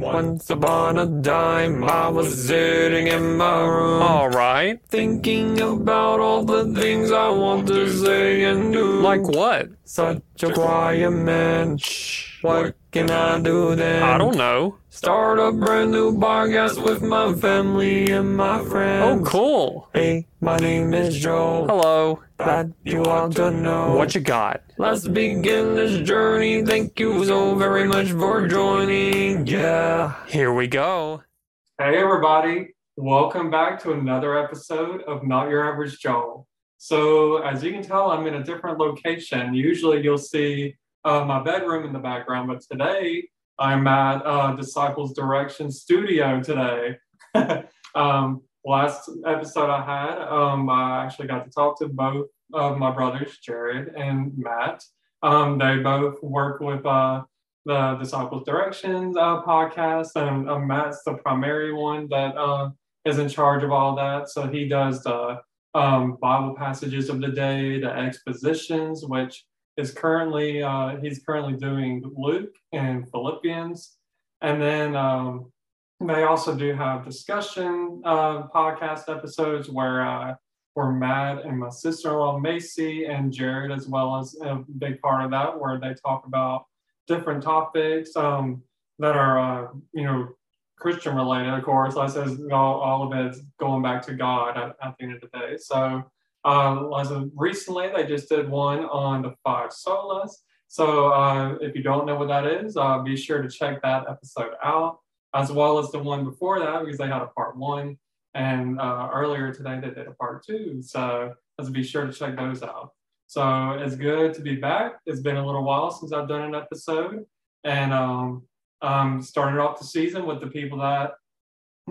Once upon a time, I was sitting in my room. Alright. Thinking about all the things I want to say and do. Like what? Such a quiet man. What can I do then? I don't know. Start a brand new podcast with my family and my friends. Oh, cool. Hey, my name is Joe. Hello. Glad you want to know. What you got? Let's begin this journey. Thank you so very much for joining. Yeah. Here we go. Hey, everybody. Welcome back to another episode of Not Your Average Joel. So, as you can tell, I'm in a different location. Usually, you'll see uh, my bedroom in the background, but today I'm at uh, Disciples Direction Studio today. um, last episode I had, um, I actually got to talk to both of my brothers, Jared and Matt. Um, they both work with uh, the Disciples Directions uh, podcast, and uh, Matt's the primary one that uh, is in charge of all that. So he does the um, Bible passages of the day, the expositions, which is currently uh, he's currently doing Luke and Philippians, and then um, they also do have discussion uh, podcast episodes where uh, where Matt and my sister-in-law Macy and Jared, as well as a big part of that, where they talk about different topics um, that are uh, you know Christian related, of course. I says, all, all of it is going back to God at, at the end of the day. So uh, as of recently, they just did one on the five solas. So uh, if you don't know what that is, uh, be sure to check that episode out, as well as the one before that, because they had a part one. And uh, earlier today, they did a part two. So let's be sure to check those out. So it's good to be back. It's been a little while since I've done an episode. And um, um, started off the season with the people that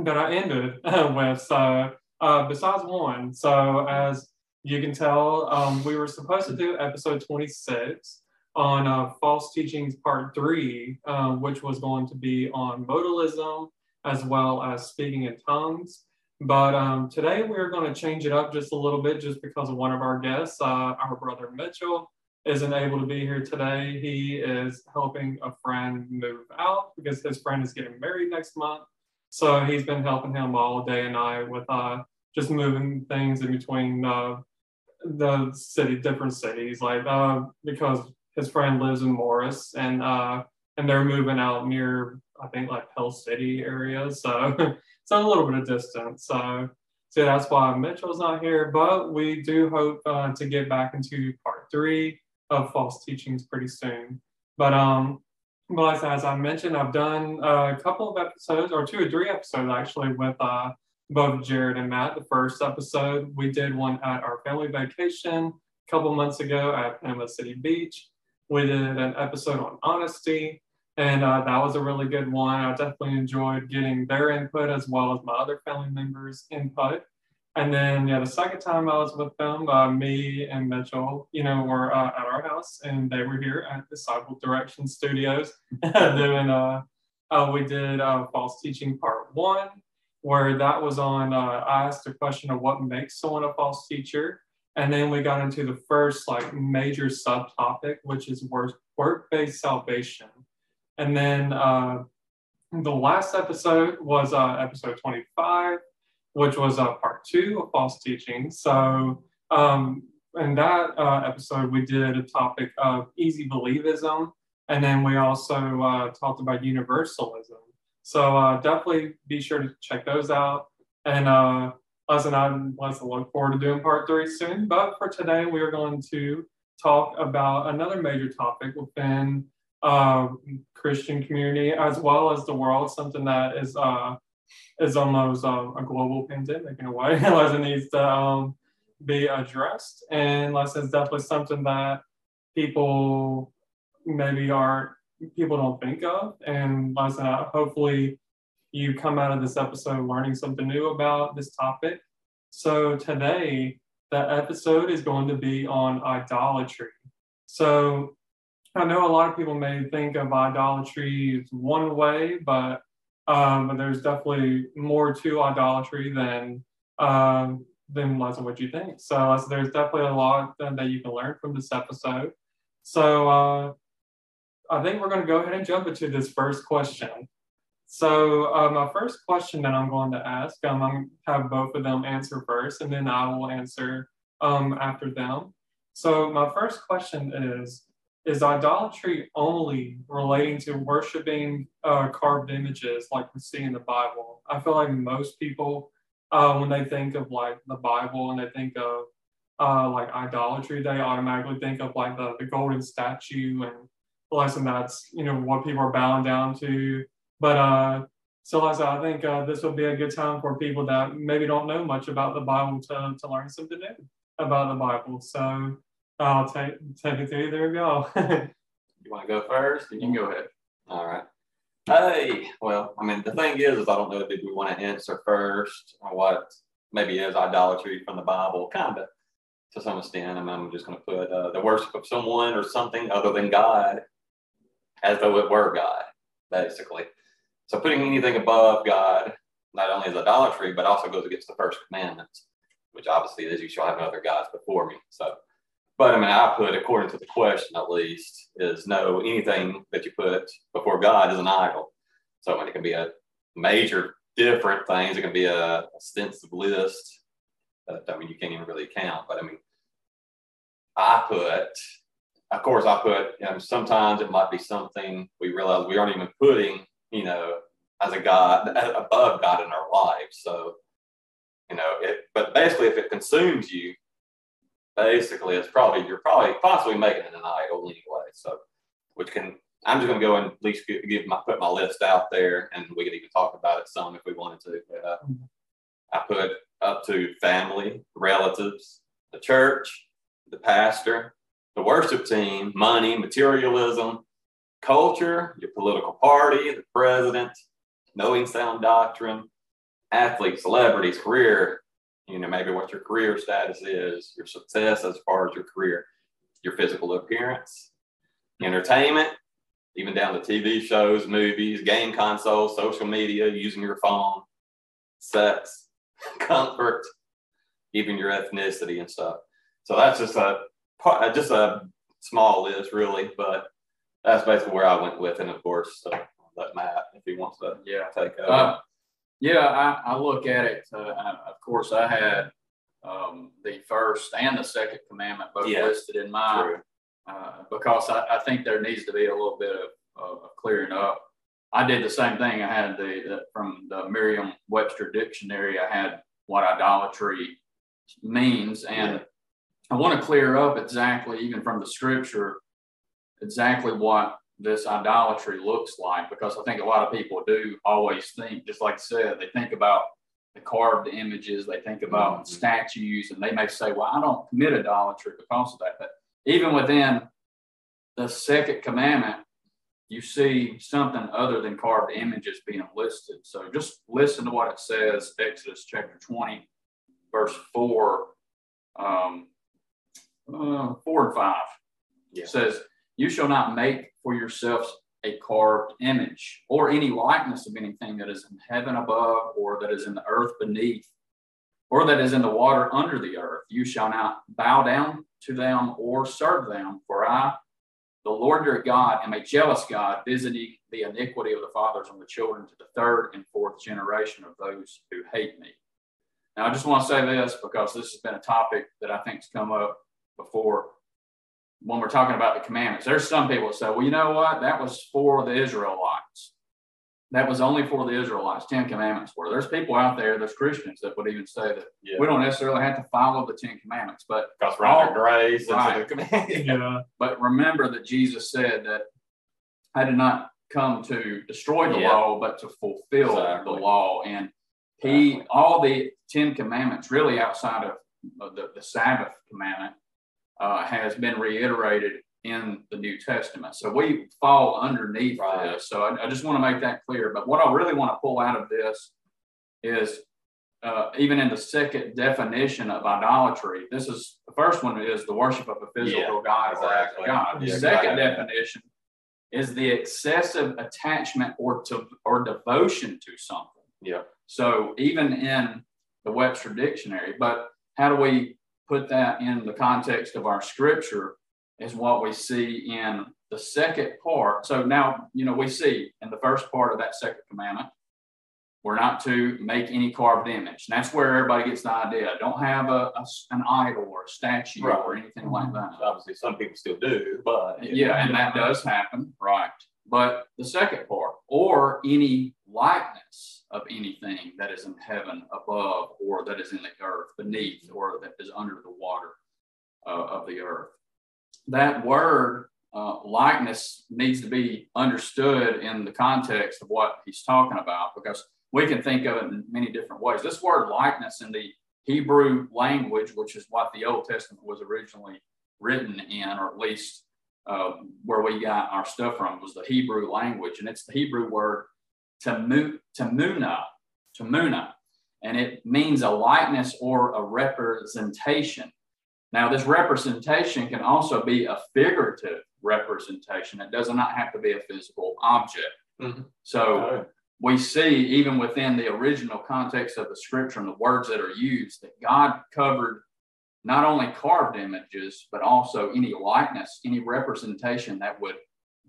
that I ended with. So uh, besides one, so as you can tell, um, we were supposed to do episode 26 on uh, false teachings part three, um, which was going to be on modalism as well as speaking in tongues. But um, today we're going to change it up just a little bit just because one of our guests, uh, our brother Mitchell, isn't able to be here today. He is helping a friend move out because his friend is getting married next month. So he's been helping him all day and night with uh, just moving things in between uh, the city, different cities, like uh, because his friend lives in Morris and uh, and they're moving out near I think like Pell City area, so it's a little bit of distance. So so that's why Mitchell's not here, but we do hope uh, to get back into part three of false teachings pretty soon. But um, but as I mentioned, I've done a couple of episodes or two or three episodes actually with uh both Jared and Matt. The first episode, we did one at our family vacation a couple months ago at Panama City Beach. We did an episode on honesty, and uh, that was a really good one. I definitely enjoyed getting their input as well as my other family members' input. And then, yeah, the second time I was with them, uh, me and Mitchell, you know, were uh, at our house, and they were here at Disciple Direction Studios doing. Uh, uh, we did uh, false teaching part one, where that was on, uh, I asked a question of what makes someone a false teacher. And then we got into the first like major subtopic, which is work, work-based salvation. And then uh, the last episode was uh, episode 25, which was uh, part two of false teaching. So um, in that uh, episode, we did a topic of easy believism. And then we also uh, talked about universalism. So uh, definitely be sure to check those out. And uh, us and I let's look forward to doing part three soon. But for today, we are going to talk about another major topic within uh, Christian community as well as the world, something that is uh, is almost uh, a global pandemic in a way, unless it needs to um, be addressed. And unless it's definitely something that people maybe aren't people don't think of. And like I said, hopefully you come out of this episode learning something new about this topic. So today, the episode is going to be on idolatry. So I know a lot of people may think of idolatry one way, but um, there's definitely more to idolatry than um, than lots of what you think. So, so there's definitely a lot that you can learn from this episode. So uh, I think we're going to go ahead and jump into this first question. So uh, my first question that I'm going to ask, um, I'm going to have both of them answer first, and then I will answer um, after them. So my first question is: Is idolatry only relating to worshiping uh, carved images like we see in the Bible? I feel like most people, uh, when they think of like the Bible and they think of uh, like idolatry, they automatically think of like the, the golden statue and lesson that's you know what people are bowing down to but uh, so like I said, I think uh, this will be a good time for people that maybe don't know much about the Bible to, to learn something new about the Bible. So I'll take take it to. There we go. you want to go first? You can go ahead. All right. Hey, well, I mean, the thing is, is I don't know if we want to answer first or what maybe is idolatry from the Bible, kind of to some extent. I mean, I'm just going to put uh, the worship of someone or something other than God as though it were God, basically. So putting anything above God not only is idolatry, but also goes against the first commandment, which obviously is you shall have no other gods before me. So, but I mean, I put, according to the question at least, is no, anything that you put before God is an idol. So I mean, it can be a major different things. It can be a extensive list I mean, you can't even really count. But I mean, I put, of course, I put, you know, sometimes it might be something we realize we aren't even putting you know, as a God, above God in our lives. So, you know, it, but basically, if it consumes you, basically, it's probably, you're probably possibly making it an idol anyway. So, which can, I'm just going to go and at least give, my, put my list out there and we could even talk about it some if we wanted to. But, uh, I put up to family, relatives, the church, the pastor, the worship team, money, materialism, culture, your political party, the president, knowing sound doctrine, athletes, celebrities, career, you know, maybe what your career status is, your success as far as your career, your physical appearance, entertainment, even down to TV shows, movies, game consoles, social media, using your phone, sex, comfort, even your ethnicity and stuff. So that's just a just a small list, really, but that's basically where I went with, and of course, uh, let Matt if he wants to yeah take over. Uh, yeah, I, I, look at it. Uh, I, of course, I had um, the first and the second commandment both yeah, listed in mine uh, because I, I, think there needs to be a little bit of, of, clearing up. I did the same thing. I had the, the from the Merriam-Webster dictionary. I had what idolatry means, and yeah. I want to clear up exactly, even from the scripture, exactly what this idolatry looks like because I think a lot of people do always think, just like I said, they think about the carved images, they think about mm-hmm. statues, and they may say, Well, I don't commit idolatry because of that. But even within the second commandment, you see something other than carved images being listed. So just listen to what it says, Exodus chapter 20, verse 4, um, uh, 4 and 5. Yeah. It says, you shall not make for yourselves a carved image or any likeness of anything that is in heaven above or that is in the earth beneath or that is in the water under the earth. You shall not bow down to them or serve them, for I, the Lord your God, am a jealous God, visiting the iniquity of the fathers on the children to the third and fourth generation of those who hate me. Now, I just want to say this because this has been a topic that I think has come up before when we're talking about the commandments. There's some people that say, well, you know what? That was for the Israelites. That was only for the Israelites. Ten Commandments were. There's people out there, there's Christians that would even say that yeah. we don't necessarily have to follow the Ten Commandments, but because we're under grace. Right. yeah. But remember that Jesus said that I did not come to destroy the yeah. law, but to fulfill exactly. the law. And he, exactly. all the Ten Commandments, really outside of the, the Sabbath commandment, uh, has been reiterated in the New Testament. So we fall underneath right. this. So I, I just want to make that clear. But what I really want to pull out of this is uh, even in the second definition of idolatry, this is the first one is the worship of a physical yeah, God exactly. or God. The yeah, second definition is the excessive attachment or to or devotion to something. Yeah. So even in the Webster Dictionary, but how do we put that in the context of our scripture is what we see in the second part, so now, you know, we see in the first part of that second commandment, we're not to make any carved image. And that's where everybody gets the idea. Don't have a, a an idol or a statue right. or anything like that. Mm-hmm. Obviously, some people still do, but yeah, and that does happen, right? But the second part, or any likeness of anything that is in heaven above, or that is in the earth beneath, or that is under the water uh, of the earth. That word uh, likeness needs to be understood in the context of what he's talking about because we can think of it in many different ways. This word likeness in the Hebrew language, which is what the Old Testament was originally written in, or at least uh, where we got our stuff from, was the Hebrew language. And it's the Hebrew word tamuna, tamuna, and it means a likeness or a representation. Now, this representation can also be a figurative representation. It does not have to be a physical object. Mm-hmm. So, we see even within the original context of the scripture and the words that are used that God covered not only carved images, but also any likeness, any representation that would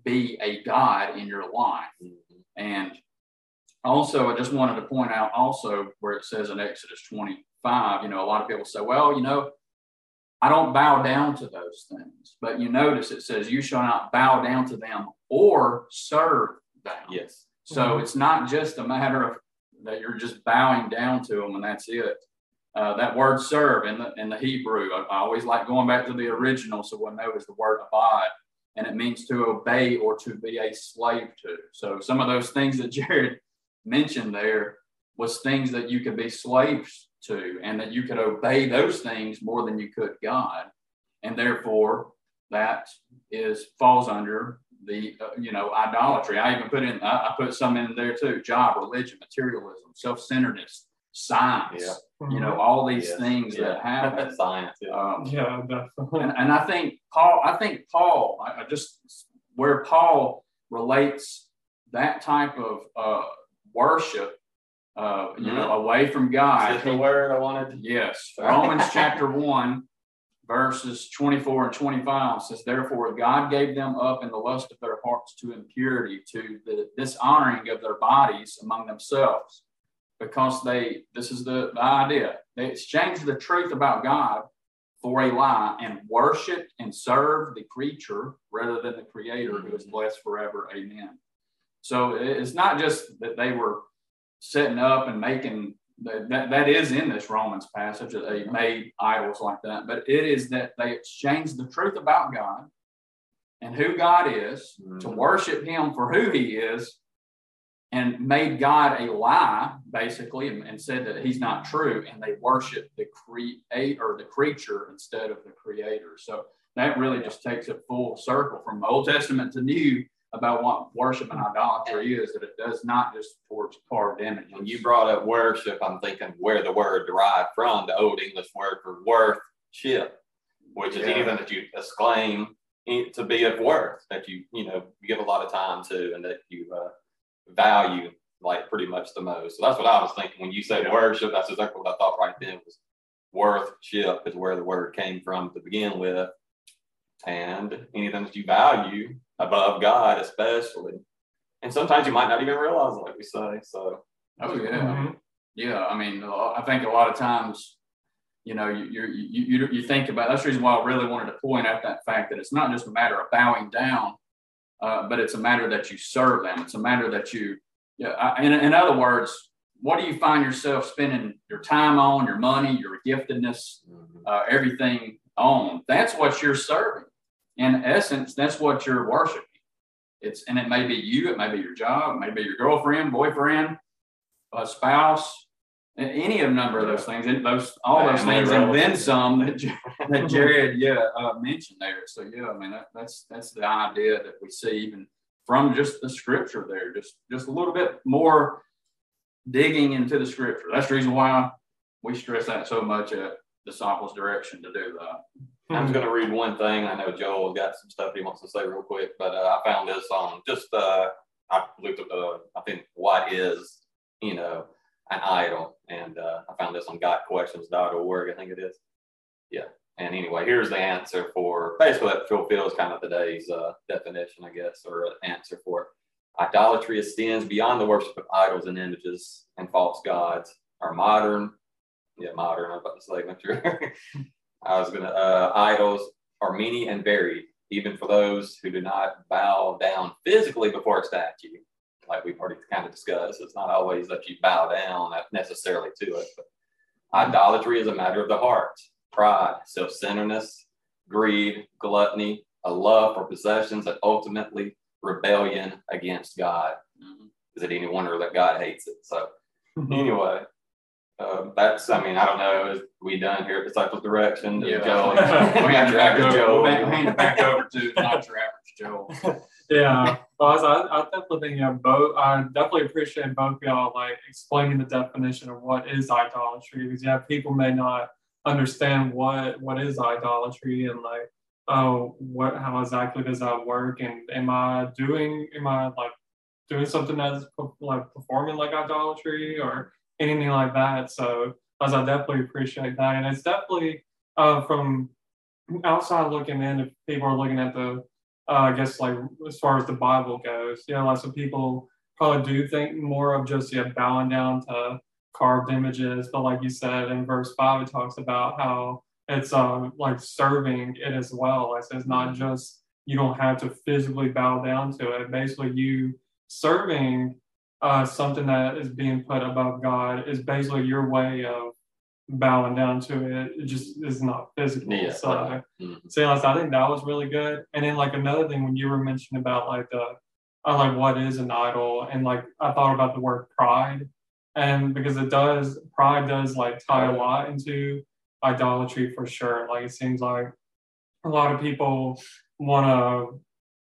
be a God in your life. Mm-hmm. And also, I just wanted to point out also where it says in Exodus 25, you know, a lot of people say, well, you know, I don't bow down to those things. But you notice it says, you shall not bow down to them or serve them. Yes. So mm-hmm. it's not just a matter of that you're just bowing down to them and that's it. Uh, that word serve in the in the Hebrew, I, I, always like going back to the original, so we'll know is the word abad, and it means to obey or to be a slave to. So some of those things that Jared mentioned there was things that you could be slaves to, and that you could obey those things more than you could God, and therefore that is falls under the uh, you know idolatry. I even put in I, I, put some in there too: job, religion, materialism, self-centeredness, science. Yeah. You know all these yes. things yeah. that happen. science. Yeah, um, yeah definitely. And, and, I think Paul. I think Paul. I, I just where Paul relates that type of uh, worship uh, you mm-hmm. know, away from God. the word I wanted. Yes. Romans chapter 1, verses 24 and 25 says, Therefore, God gave them up in the lust of their hearts to impurity, to the dishonoring of their bodies among themselves, because they, this is the, the idea, they exchanged the truth about God for a lie and worshiped and served the creature rather than the creator who is blessed forever. Amen. So it's not just that they were setting up and making that, that, that is in this Romans passage that they made idols like that, but it is that they exchanged the truth about God and who God is mm-hmm. to worship Him for who He is and made God a lie, basically, and, and, said that He's not true, and they worship the create or the creature instead of the creator. So that really just takes it full circle from Old Testament to New about what worship and idolatry is, that it does not just towards carved images. When you brought up worship, I'm thinking where the word derived from, the Old English word for worthship, which is yeah. anything that you exclaim to be of worth, that you, you know, you give a lot of time to and that you uh, value like pretty much the most. So that's what I was thinking when you said yeah. worship, that's exactly what I thought right then was worthship is where the word came from to begin with. And anything that you value above God, especially. And sometimes you might not even realize it, like we say. So, oh yeah, mm-hmm. yeah. I mean, I think a lot of times, you know, you you you you think about. That's the reason why I really wanted to point out that fact that it's not just a matter of bowing down, uh, but it's a matter that you serve them. It's a matter that you, yeah. I, in in other words, what do you find yourself spending your time on, your money, your giftedness, mm-hmm. uh, everything on? That's what you're serving in essence, that's what you're worshiping. It's and it may be you, it may be your job, it may be your girlfriend, boyfriend, a spouse, any of a number of those things. And those all those things, and then some that, that Jared yeah uh, mentioned there. So yeah, I mean that, that's that's the idea that we see even from just the scripture there, just just a little bit more digging into the scripture. That's the reason why we stress that so much at Disciples Direction to do that. I'm just going to read one thing. I know Joel got some stuff he wants to say real quick, but uh, I found this on just, uh, I looked up, uh, I think, what is, you know, an idol? And uh, I found this on gotquestions.org, I think it is. Yeah. and anyway, here's the answer for basically that fulfills kind of today's uh, definition, I guess, or answer for it. Idolatry extends beyond the worship of idols and images and false gods. Our modern, yeah, modern, I'm about to say, I'm sure. I was gonna, uh, idols are many and varied, even for those who do not bow down physically before a statue. Like we've already kind of discussed, it's not always that you bow down necessarily to it. But idolatry is a matter of the heart, pride, self centeredness, greed, gluttony, a love for possessions, and ultimately rebellion against God. Mm-hmm. Is it any wonder that God hates it? So, anyway, uh, that's, I mean, I don't know, is we done here at Disciples Direction? Yeah. Joe, we got your average Joe. We'll hand it back over to not your average Joel. yeah. Well, I, I definitely think, yeah, both, I definitely appreciate both y'all like explaining the definition of what is idolatry because, yeah, people may not understand what what is idolatry and like oh what how exactly does that work and am i doing am i like doing something that's like performing like idolatry or anything like that. So as I definitely appreciate that. And it's definitely uh, from outside looking in, if people are looking at the, uh, I guess like as far as the Bible goes, you know, lots of people probably do think more of just yeah, bowing down to carved images. But like you said in verse five, it talks about how it's uh, like serving it as well. Like it's not just you don't have to physically bow down to it. Basically, you serving uh, something that is being put above God is basically your way of bowing down to it. It just is not physical. Yeah, so, mm-hmm. so I think that was really good. And then like another thing when you were mentioning about like the, I like what is an idol, and like I thought about the word pride, and because it does pride does like tie a lot into idolatry for sure. Like it seems like a lot of people want to.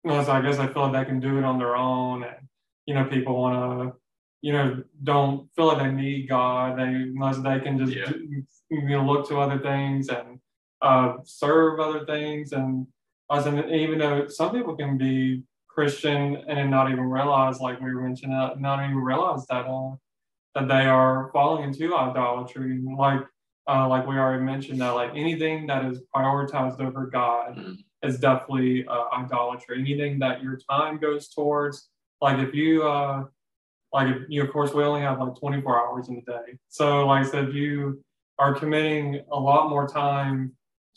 I guess I feel like they can do it on their own, and you know, people want to, you know, don't feel like they need God. They unless they can just yeah. you know look to other things and uh, serve other things. And as in, even though some people can be Christian and not even realize, like we mentioned, uh, not even realize that uh, that they are falling into idolatry. Like uh, like we already mentioned, that like anything that is prioritized over God mm-hmm. is definitely uh, idolatry. Anything that your time goes towards like if you uh like if you of course we only have like 24 hours in a day. So like I said if you are committing a lot more time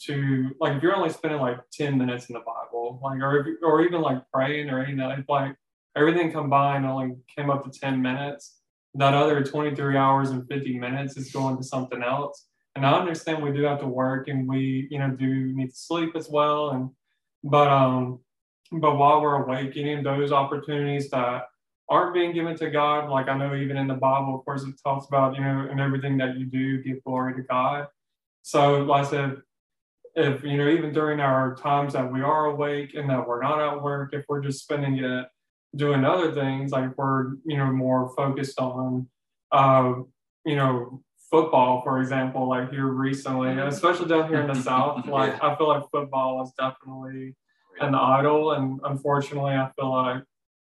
to like if you're only spending like 10 minutes in the bible like or if, or even like praying or anything if like everything combined only came up to 10 minutes that other 23 hours and 50 minutes is going to something else. And i understand we do have to work and we you know do need to sleep as well and but um but while we're awakening those opportunities that aren't being given to God, like I know even in the Bible, of course, it talks about, you know, in everything that you do, give glory to God. So, like I said, if, you know, even during our times that we are awake and that we're not at work, if we're just spending it doing other things, like we're, you know, more focused on, uh, you know, football, for example, like here recently, especially down here in the South, like I feel like football is definitely an idol. And unfortunately, I feel like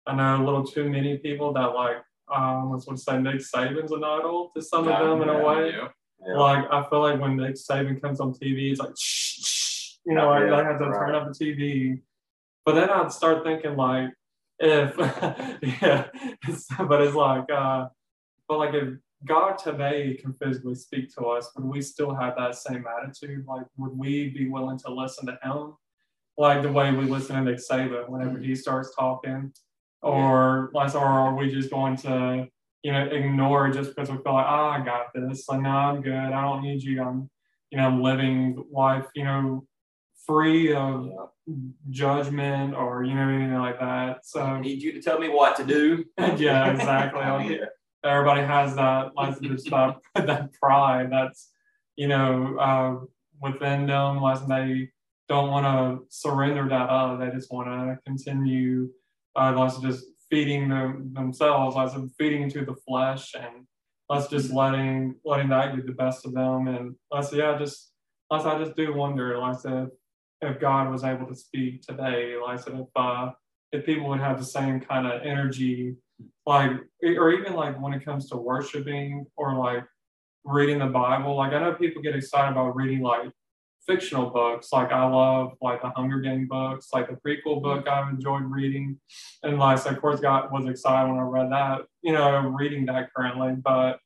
I know a little too many people that like, um, let's want to say Nick Saban's an idol to some yeah, of them in yeah, a way. Yeah, yeah. Like, I feel like when Nick Saban comes on TV, it's like, shh, shh you know, I, I have to right. turn up the TV. But then I'd start thinking, like, if, yeah, but it's like, uh, but like if God today can physically speak to us, would we still have that same attitude? Like, would we be willing to listen to Him? Like the way we listen to Nick Saban whenever he starts talking, or like, or are we just going to, you know, ignore just because we feel like, oh, I got this. Like, no, I'm good. I don't need you. I'm, you know, I'm living life, you know, free of judgment or you know anything like that. So I need you to tell me what to do. yeah, exactly. yeah. Everybody has that, like, that, that pride that's, you know, uh, within them, like they don't want to surrender that up. They just want to continue, uh, let's just feeding them themselves, let's feeding into the flesh, and let's just letting letting that get the best of them. And let's yeah, just let's I just do wonder, like I said, if God was able to speak today, like I said, if uh, if people would have the same kind of energy, like or even like when it comes to worshiping or like reading the Bible, like I know people get excited about reading like fictional books. Like I love like the Hunger Game books, like the prequel book I've enjoyed reading. And like of course got was excited when I read that, you know, reading that currently. But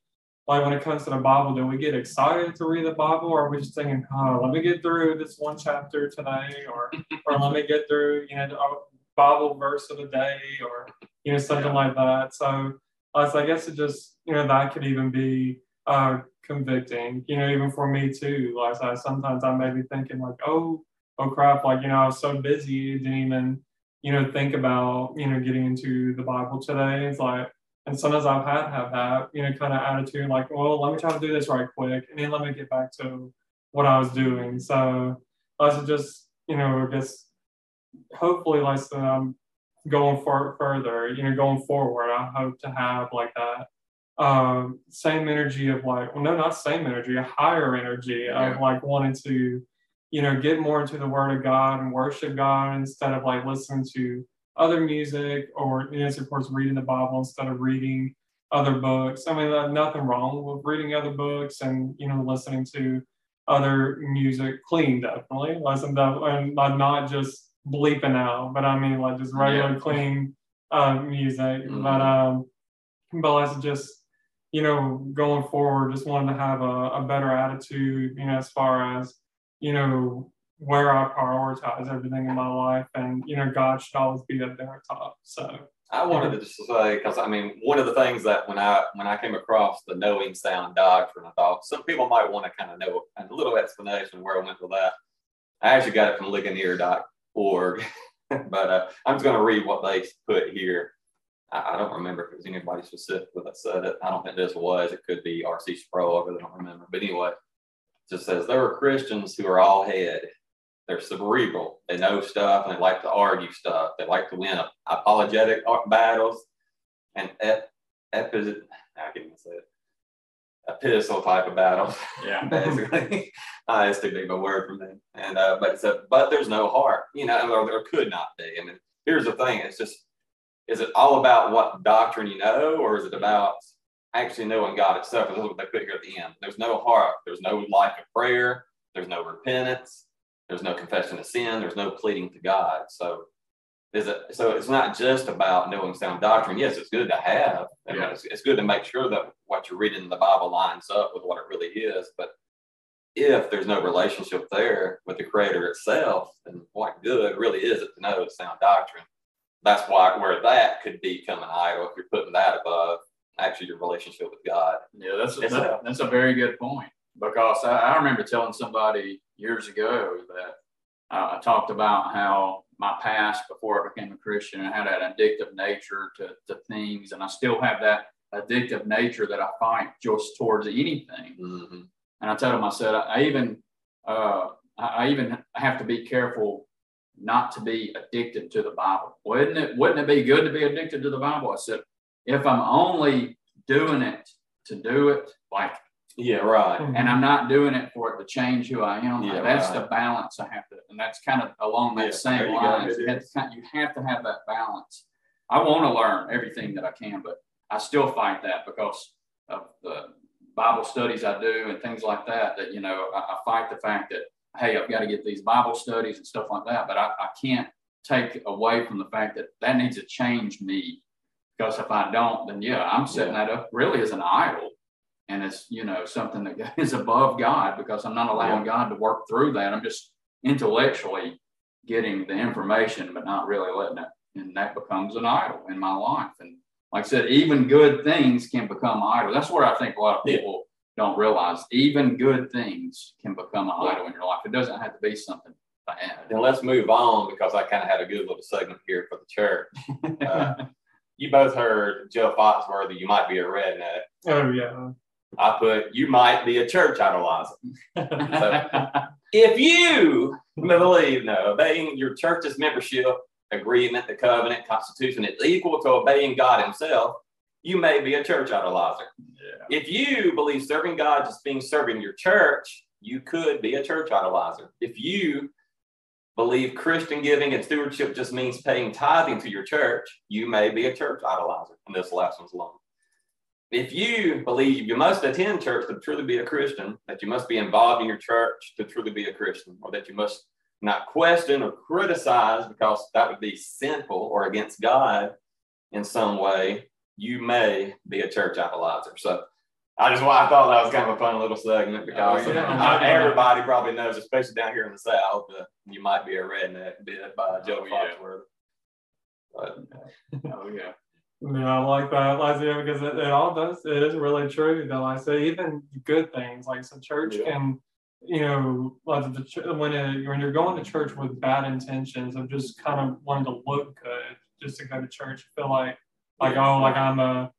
like when it comes to the Bible, do we get excited to read the Bible or are we just thinking, oh, let me get through this one chapter today or or let me get through, you know, a Bible verse of the day or you know, something like that. So uh, so I guess it just, you know, that could even be uh, convicting, you know, even for me too. Like I sometimes I may be thinking like, oh, oh crap, like, you know, I was so busy, didn't even, you know, think about, you know, getting into the Bible today. It's like, and sometimes I've had have that, you know, kind of attitude like, well, let me try to do this right quick and then let me get back to what I was doing. So I was just, you know, guess hopefully like so I'm going for further, you know, going forward, I hope to have like that um, same energy of like, well, no, not same energy, a higher energy yeah. of like wanting to, you know, get more into the Word of God and worship God instead of like listening to other music or, you know, of course, reading the Bible instead of reading other books. I mean, nothing wrong with reading other books and, you know, listening to other music clean, definitely. Listen to, and not just bleeping out, but I mean, like just regular yeah. clean uh, music. Mm-hmm. But, um, but let's just, you know, going forward, just wanted to have a, a better attitude, you know, as far as, you know, where I prioritize everything in my life. And, you know, God should always be at their top. So I wanted to just say, because I mean, one of the things that when I when I came across the knowing sound doctrine, I thought some people might want to kind of know a little explanation where I went with that. I actually got it from Ligonier.org, but uh, I'm just going to read what they put here. I, I don't remember if it was anybody specific that said it. I don't think this was. It could be R.C. Sproul. I really don't remember. But anyway, it just says there were Christians who are all head. They're cerebral. They know stuff and they like to argue stuff. They like to win apologetic battles and ep, epi, I can't even say it epistle type of battle. Yeah, basically, uh, it's too big a word for me. And uh, but it's a, but there's no heart, you know, or there could not be. I mean, here's the thing: it's just is it all about what doctrine you know, or is it about actually knowing God itself? This is what they put here at the end. There's no heart, there's no life of prayer, there's no repentance, there's no confession of sin, there's no pleading to God. So is it so it's not just about knowing sound doctrine. Yes, it's good to have. I mean, it's, it's good to make sure that what you're reading in the Bible lines up with what it really is. But if there's no relationship there with the creator itself, then what good really is it to know sound doctrine? That's why where that could become an idol if you're putting that above actually your relationship with God. Yeah, that's a, that, that's a very good point because I, I, remember telling somebody years ago that uh, I talked about how my past before I became a Christian I had an addictive nature to, to things, and I still have that addictive nature that I fight just towards anything. Mm-hmm. And I told him, I said, I even uh, I even have to be careful not to be addicted to the Bible. Wouldn't it, wouldn't it be good to be addicted to the Bible? I said, if I'm only doing it to do it, like, yeah, right. Mm-hmm. And I'm not doing it for it to change who I am. Yeah, that's right. the balance I have to, and that's kind of along that yeah, same line. You, have to, you have to have that balance. I want to learn everything that I can, but I still fight that because of the Bible studies I do and things like that. That you know, I, I fight the fact that hey, I've got to get these Bible studies and stuff like that. But I, I can't take away from the fact that that needs to change me because if I don't, then yeah, I'm setting yeah. that up really as an idol. And it's, you know, something that is above God because I'm not allowing yeah. God to work through that. I'm just intellectually getting the information, but not really letting it. And that becomes an idol in my life. And like I said, even good things can become idol. That's where I think a lot of people don't realize even good things can become an idol in your life. It doesn't have to be something bad. Then let's move on because I kind of had a good little segment here for the church. Uh, you both heard Joe Foxworthy, you might be a redneck. Oh, yeah. I put, you might be a church idolizer. so, if you believe, no, obeying your church's membership agreement, the covenant, constitution is equal to obeying God Himself, you may be a church idolizer. Yeah. If you believe serving God just being serving your church, you could be a church idolizer. If you believe Christian giving and stewardship just means paying tithing to your church, you may be a church idolizer. And this last one's long. if you believe you must attend church to truly be a Christian, that you must be involved in your church to truly be a Christian, or that you must not question or criticize because that would be sinful or against God in some way, you may be a church idolizer. So I just why I thought that was kind of a fun little segment oh, because Oh, yeah. not everybody probably knows, especially down here in the South, that you might be a redneck bit by oh, Joe Oh, yeah. Foxworth. But Oh, yeah. Yeah, I like that, like, yeah, because it, it all does. It is really true. That like I say, even good things like so, church Yeah. can, you know, like the when it, when you're going to church with bad intentions of just kind of wanting to look good, just to go to church, feel like like oh, like I'm a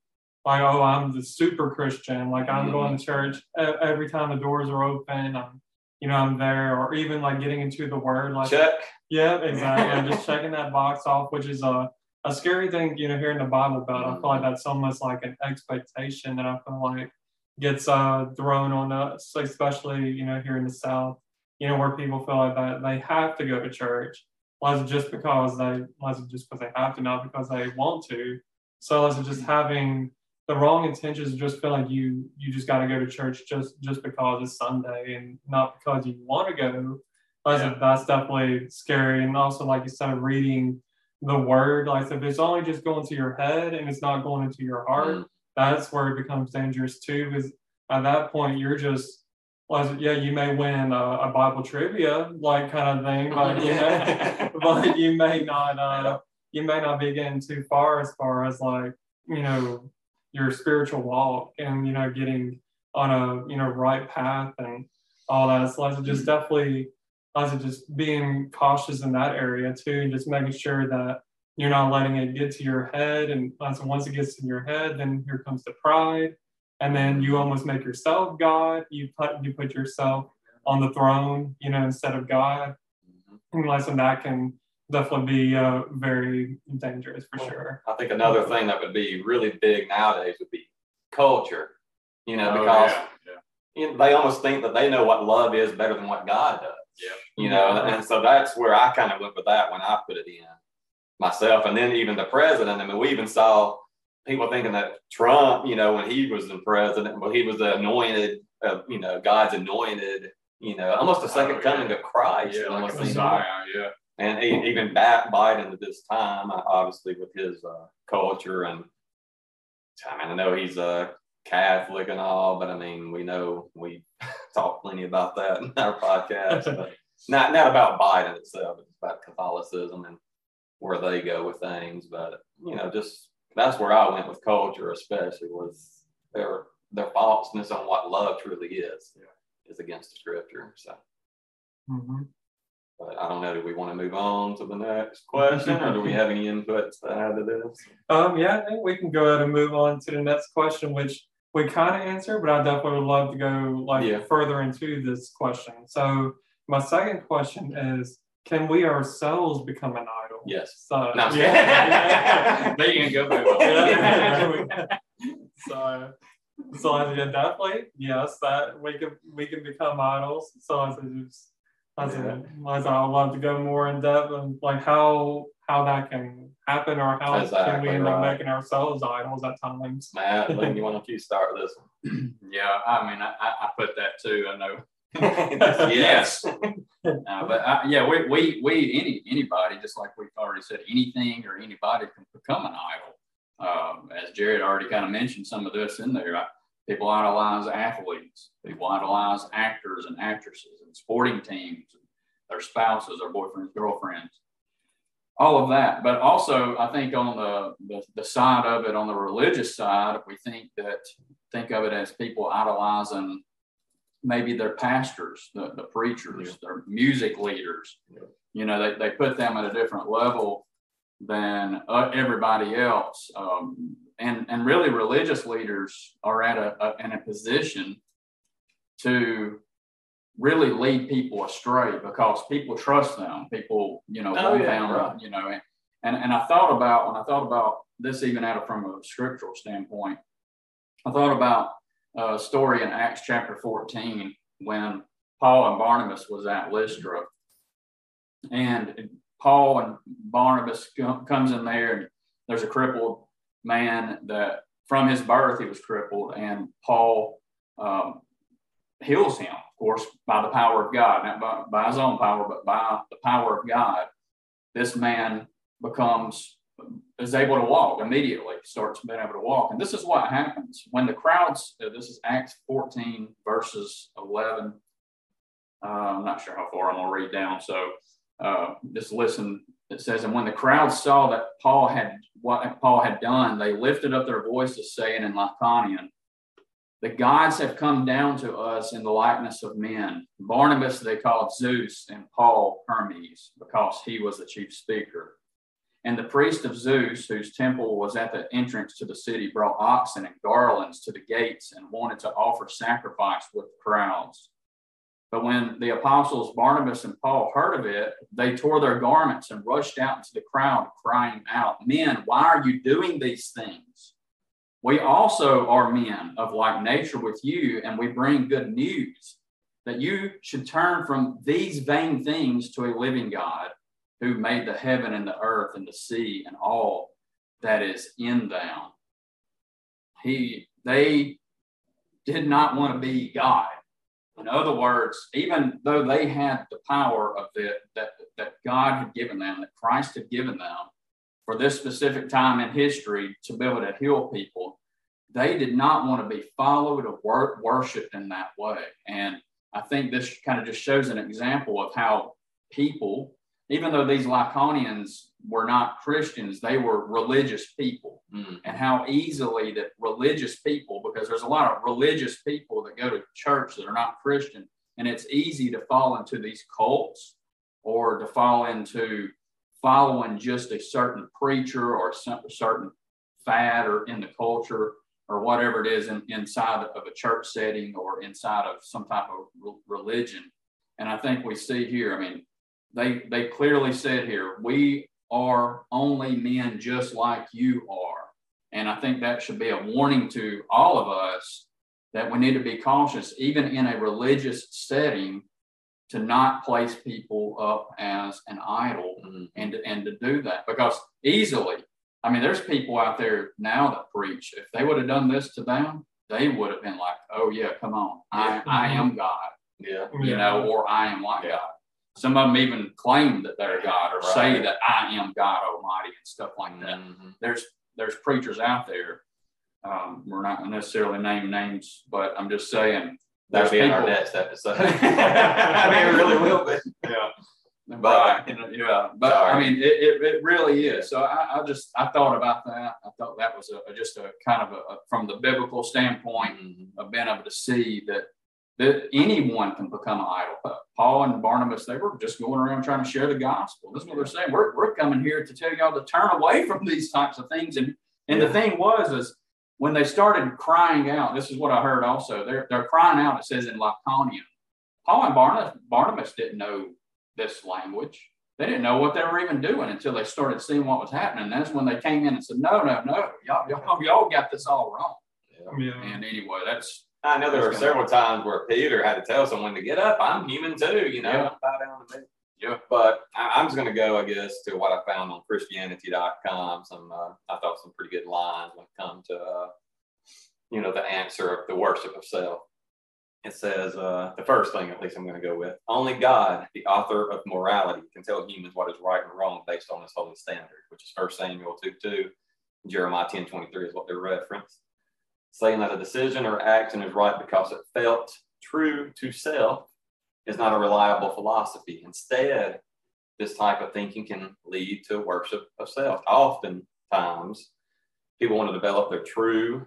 like oh, I'm the super Christian. Like I'm Mhm. going to church every time the doors are open. I'm, you know, I'm there, or even like getting into the Word, like check. yeah, exactly. I'm just checking that box off, which is a, a scary thing, you know, hearing the Bible about. I feel like that's almost like an expectation that I feel like gets uh, thrown on us, especially, you know, here in the South, you know, where people feel like that they have to go to church. It's just because they, it's just because they have to, not because they want to. So as just having the wrong intentions, just feel like you you just got to go to church just just because it's Sunday and not because you want to go. I said that's definitely scary. And also, like you said, reading the word, like if it's only just going to your head and it's not going into your heart, Mm. that's where it becomes dangerous too. Because at that point, you're just, well, yeah, you may win a, a Bible trivia like kind of thing, but you know, but you may not, uh, you may not be getting too far as far as like, you know, your spiritual walk and you know getting on a you know right path and all that. So I just mm-hmm. definitely also just being cautious in that area too, and just making sure that you're not letting it get to your head. And also once it gets in your head, then here comes the pride, and then you almost make yourself God. You put you put yourself on the throne, you know, instead of God. Mm-hmm. And lesson that can definitely be uh, very dangerous for sure. I think another thing that would be really big nowadays would be culture. You know, Oh, because yeah, yeah. you know, they almost think that they know what love is better than what God does. Yeah. You know, and so that's where I kind of went with that when I put it in myself. And then even the president, I mean, we even saw people thinking that Trump, you know, when he was the president, well, he was the anointed, uh, you know, God's anointed, you know, almost a second Oh, yeah. coming of Christ. Yeah, like almost a seemed Messiah, yeah. And even back Biden at this time, uh, obviously with his uh, culture and I mean, I know he's a Catholic and all, but I mean, we know we talk plenty about that in our podcast. but not not about Biden itself, it's about Catholicism and where they go with things. But you know, just that's where I went with culture, especially was their their falseness on what love truly is is against the scripture. So. Mhm. But I don't know. Do we want to move on to the next question, or do we have any inputs to add to this? Um, yeah, I think we can go ahead and move on to the next question, which we kind of answered, but I definitely would love to go like Yeah. further into this question. So my second question is, can we ourselves become an idol? Yes. So No. yeah. There you can go. so so I said, definitely yes that we can we can become idols. So I said just I said, I I'd love to go more in depth and like how how that can happen or how can we end up making ourselves idols at times. Matt, Lynn, you want to start this Yeah, I mean, I, I I put that too. I know. Yes. Uh, but I, yeah, we, we, we, any, anybody, just like we've already said, anything or anybody can become an idol. Um, as Jared already kind of mentioned some of this in there, I, people idolize athletes, people idolize actors and actresses and sporting teams, their spouses, their boyfriends, girlfriends, all of that. But also, I think on the, the, the side of it, on the religious side, if we think that, think of it as people idolizing maybe their pastors, the, the preachers, Yeah. their music leaders. Yeah. You know, they, they put them at a different level than uh, everybody else. Um, and, and really, religious leaders are at a, a in a position to really lead people astray because people trust them. People, you know, Oh, yeah, them, right. you know. And, and and I thought about when I thought about this, even out of from a scriptural standpoint, I thought about a story in Acts chapter 14 when Paul and Barnabas was at Lystra. And Paul and Barnabas comes in there and there's a crippled man that from his birth, he was crippled, and Paul um, heals him, of course, by the power of God, not by, by his own power, but by the power of God. This man becomes is able to walk immediately, starts being able to walk. And this is what happens when the crowds, uh, this is Acts 14, verses 11. Uh, I'm not sure how far I'm going to read down. So uh, just listen. It says, And when the crowd saw that Paul had what Paul had done, they lifted up their voices, saying in Lycaonian, The gods have come down to us in the likeness of men. Barnabas they called Zeus, and Paul Hermes, because he was the chief speaker. And the priest of Zeus, whose temple was at the entrance to the city, brought oxen and garlands to the gates and wanted to offer sacrifice with the crowds. But when the apostles Barnabas and Paul heard of it, they tore their garments and rushed out into the crowd, crying out, Men, why are you doing these things? We also are men of like nature with you, and we bring good news that you should turn from these vain things to a living God who made the heaven and the earth and the sea and all that is in them. He, they did not want to be God. In other words, even though they had the power of it that, that God had given them, that Christ had given them for this specific time in history to be able to heal people, they did not want to be followed or wor- worshiped in that way. And I think this kind of just shows an example of how people even though these Lycaonians were not Christians, they were religious people. Mm. And how easily that religious people, because there's a lot of religious people that go to church that are not Christian, and it's easy to fall into these cults or to fall into following just a certain preacher or a certain fad or in the culture or whatever it is in, inside of a church setting or inside of some type of religion. And I think we see here, I mean, they they clearly said here, we are only men just like you are. And I think that should be a warning to all of us that we need to be cautious, even in a religious setting, to not place people up as an idol mm-hmm. and, to, and to do that. Because easily, I mean, there's people out there now that preach. If they would have done this to them, they would have been like, oh, yeah, come on. I, I am God. Yeah. You know, or I am like God. Some of them even claim that they're God or right. say that I am God Almighty and stuff like that. Mm-hmm. There's there's preachers out there. Um, we're not necessarily name names, but I'm just saying. That'll be people, in our next episode. I mean, it really will be. Yeah. But, right. yeah. But Sorry. I mean, it, it, it, really is. So I, I, just, I thought about that. I thought that was a, just a kind of a, a from the biblical standpoint mm-hmm. of being able to see that that anyone can become an idol. Paul and Barnabas, they were just going around trying to share the gospel. This is what they're saying. We're, we're coming here to tell y'all to turn away from these types of things. And and yeah. the thing was is when they started crying out, this is what I heard also. They're they're crying out, it says in Lycaonian. Paul and Barnabas, Barnabas didn't know this language. They didn't know what they were even doing until they started seeing what was happening. And that's when they came in and said, No, no, no, y'all, y'all, y'all got this all wrong. Yeah. And anyway, that's I know there were several times where Peter had to tell someone to get up. I'm human too, you know. Yeah. Bow down to me. Yeah. But I, am just going to go, I guess, to what I found on Christianity.com. Some uh, I thought some pretty good lines when it comes to, uh, you know, the answer of the worship of self. It says uh, the first thing, at least I'm going to go with: only God, the author of morality, can tell humans what is right and wrong based on His holy standard, which is 1 Samuel 2 2. Jeremiah 10 23 is what they reference saying that a decision or action is right because it felt true to self is not a reliable philosophy. Instead, this type of thinking can lead to worship of self. Oftentimes, people want to develop their true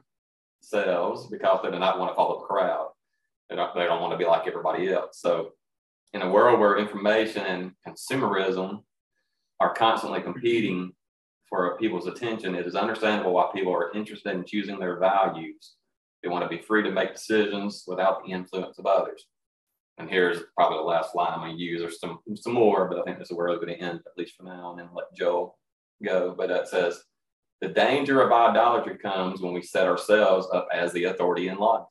selves because they do not want to follow the crowd. They don't, they don't want to be like everybody else. So, in a world where information and consumerism are constantly competing for people's attention, it is understandable why people are interested in choosing their values. They want to be free to make decisions without the influence of others. And here's probably the last line I'm going to use. There's some some more, but I think this is where we're going to end, at least for now, and then let Joel go. But it says, the danger of idolatry comes when we set ourselves up as the authority in life.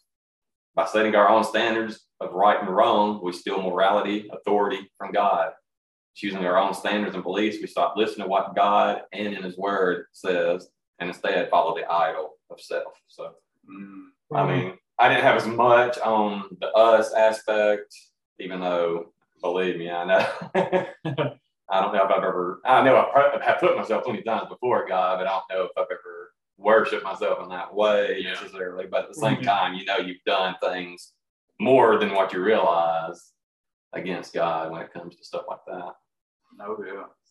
By setting our own standards of right and wrong, we steal morality, authority from God choosing our own standards and beliefs, we stop listening to what God and in His Word says, and instead follow the idol. of self. So, Mm. I mean, I didn't have as much on the us aspect, even though, believe me, I know. I don't know if I've ever, I know I've, have put myself plenty of times before God, but I don't know if I've ever worshiped myself in that way Yeah. necessarily. But at the same Mhm. time, you know, you've done things more than what you realize against God when it comes to stuff like that. No,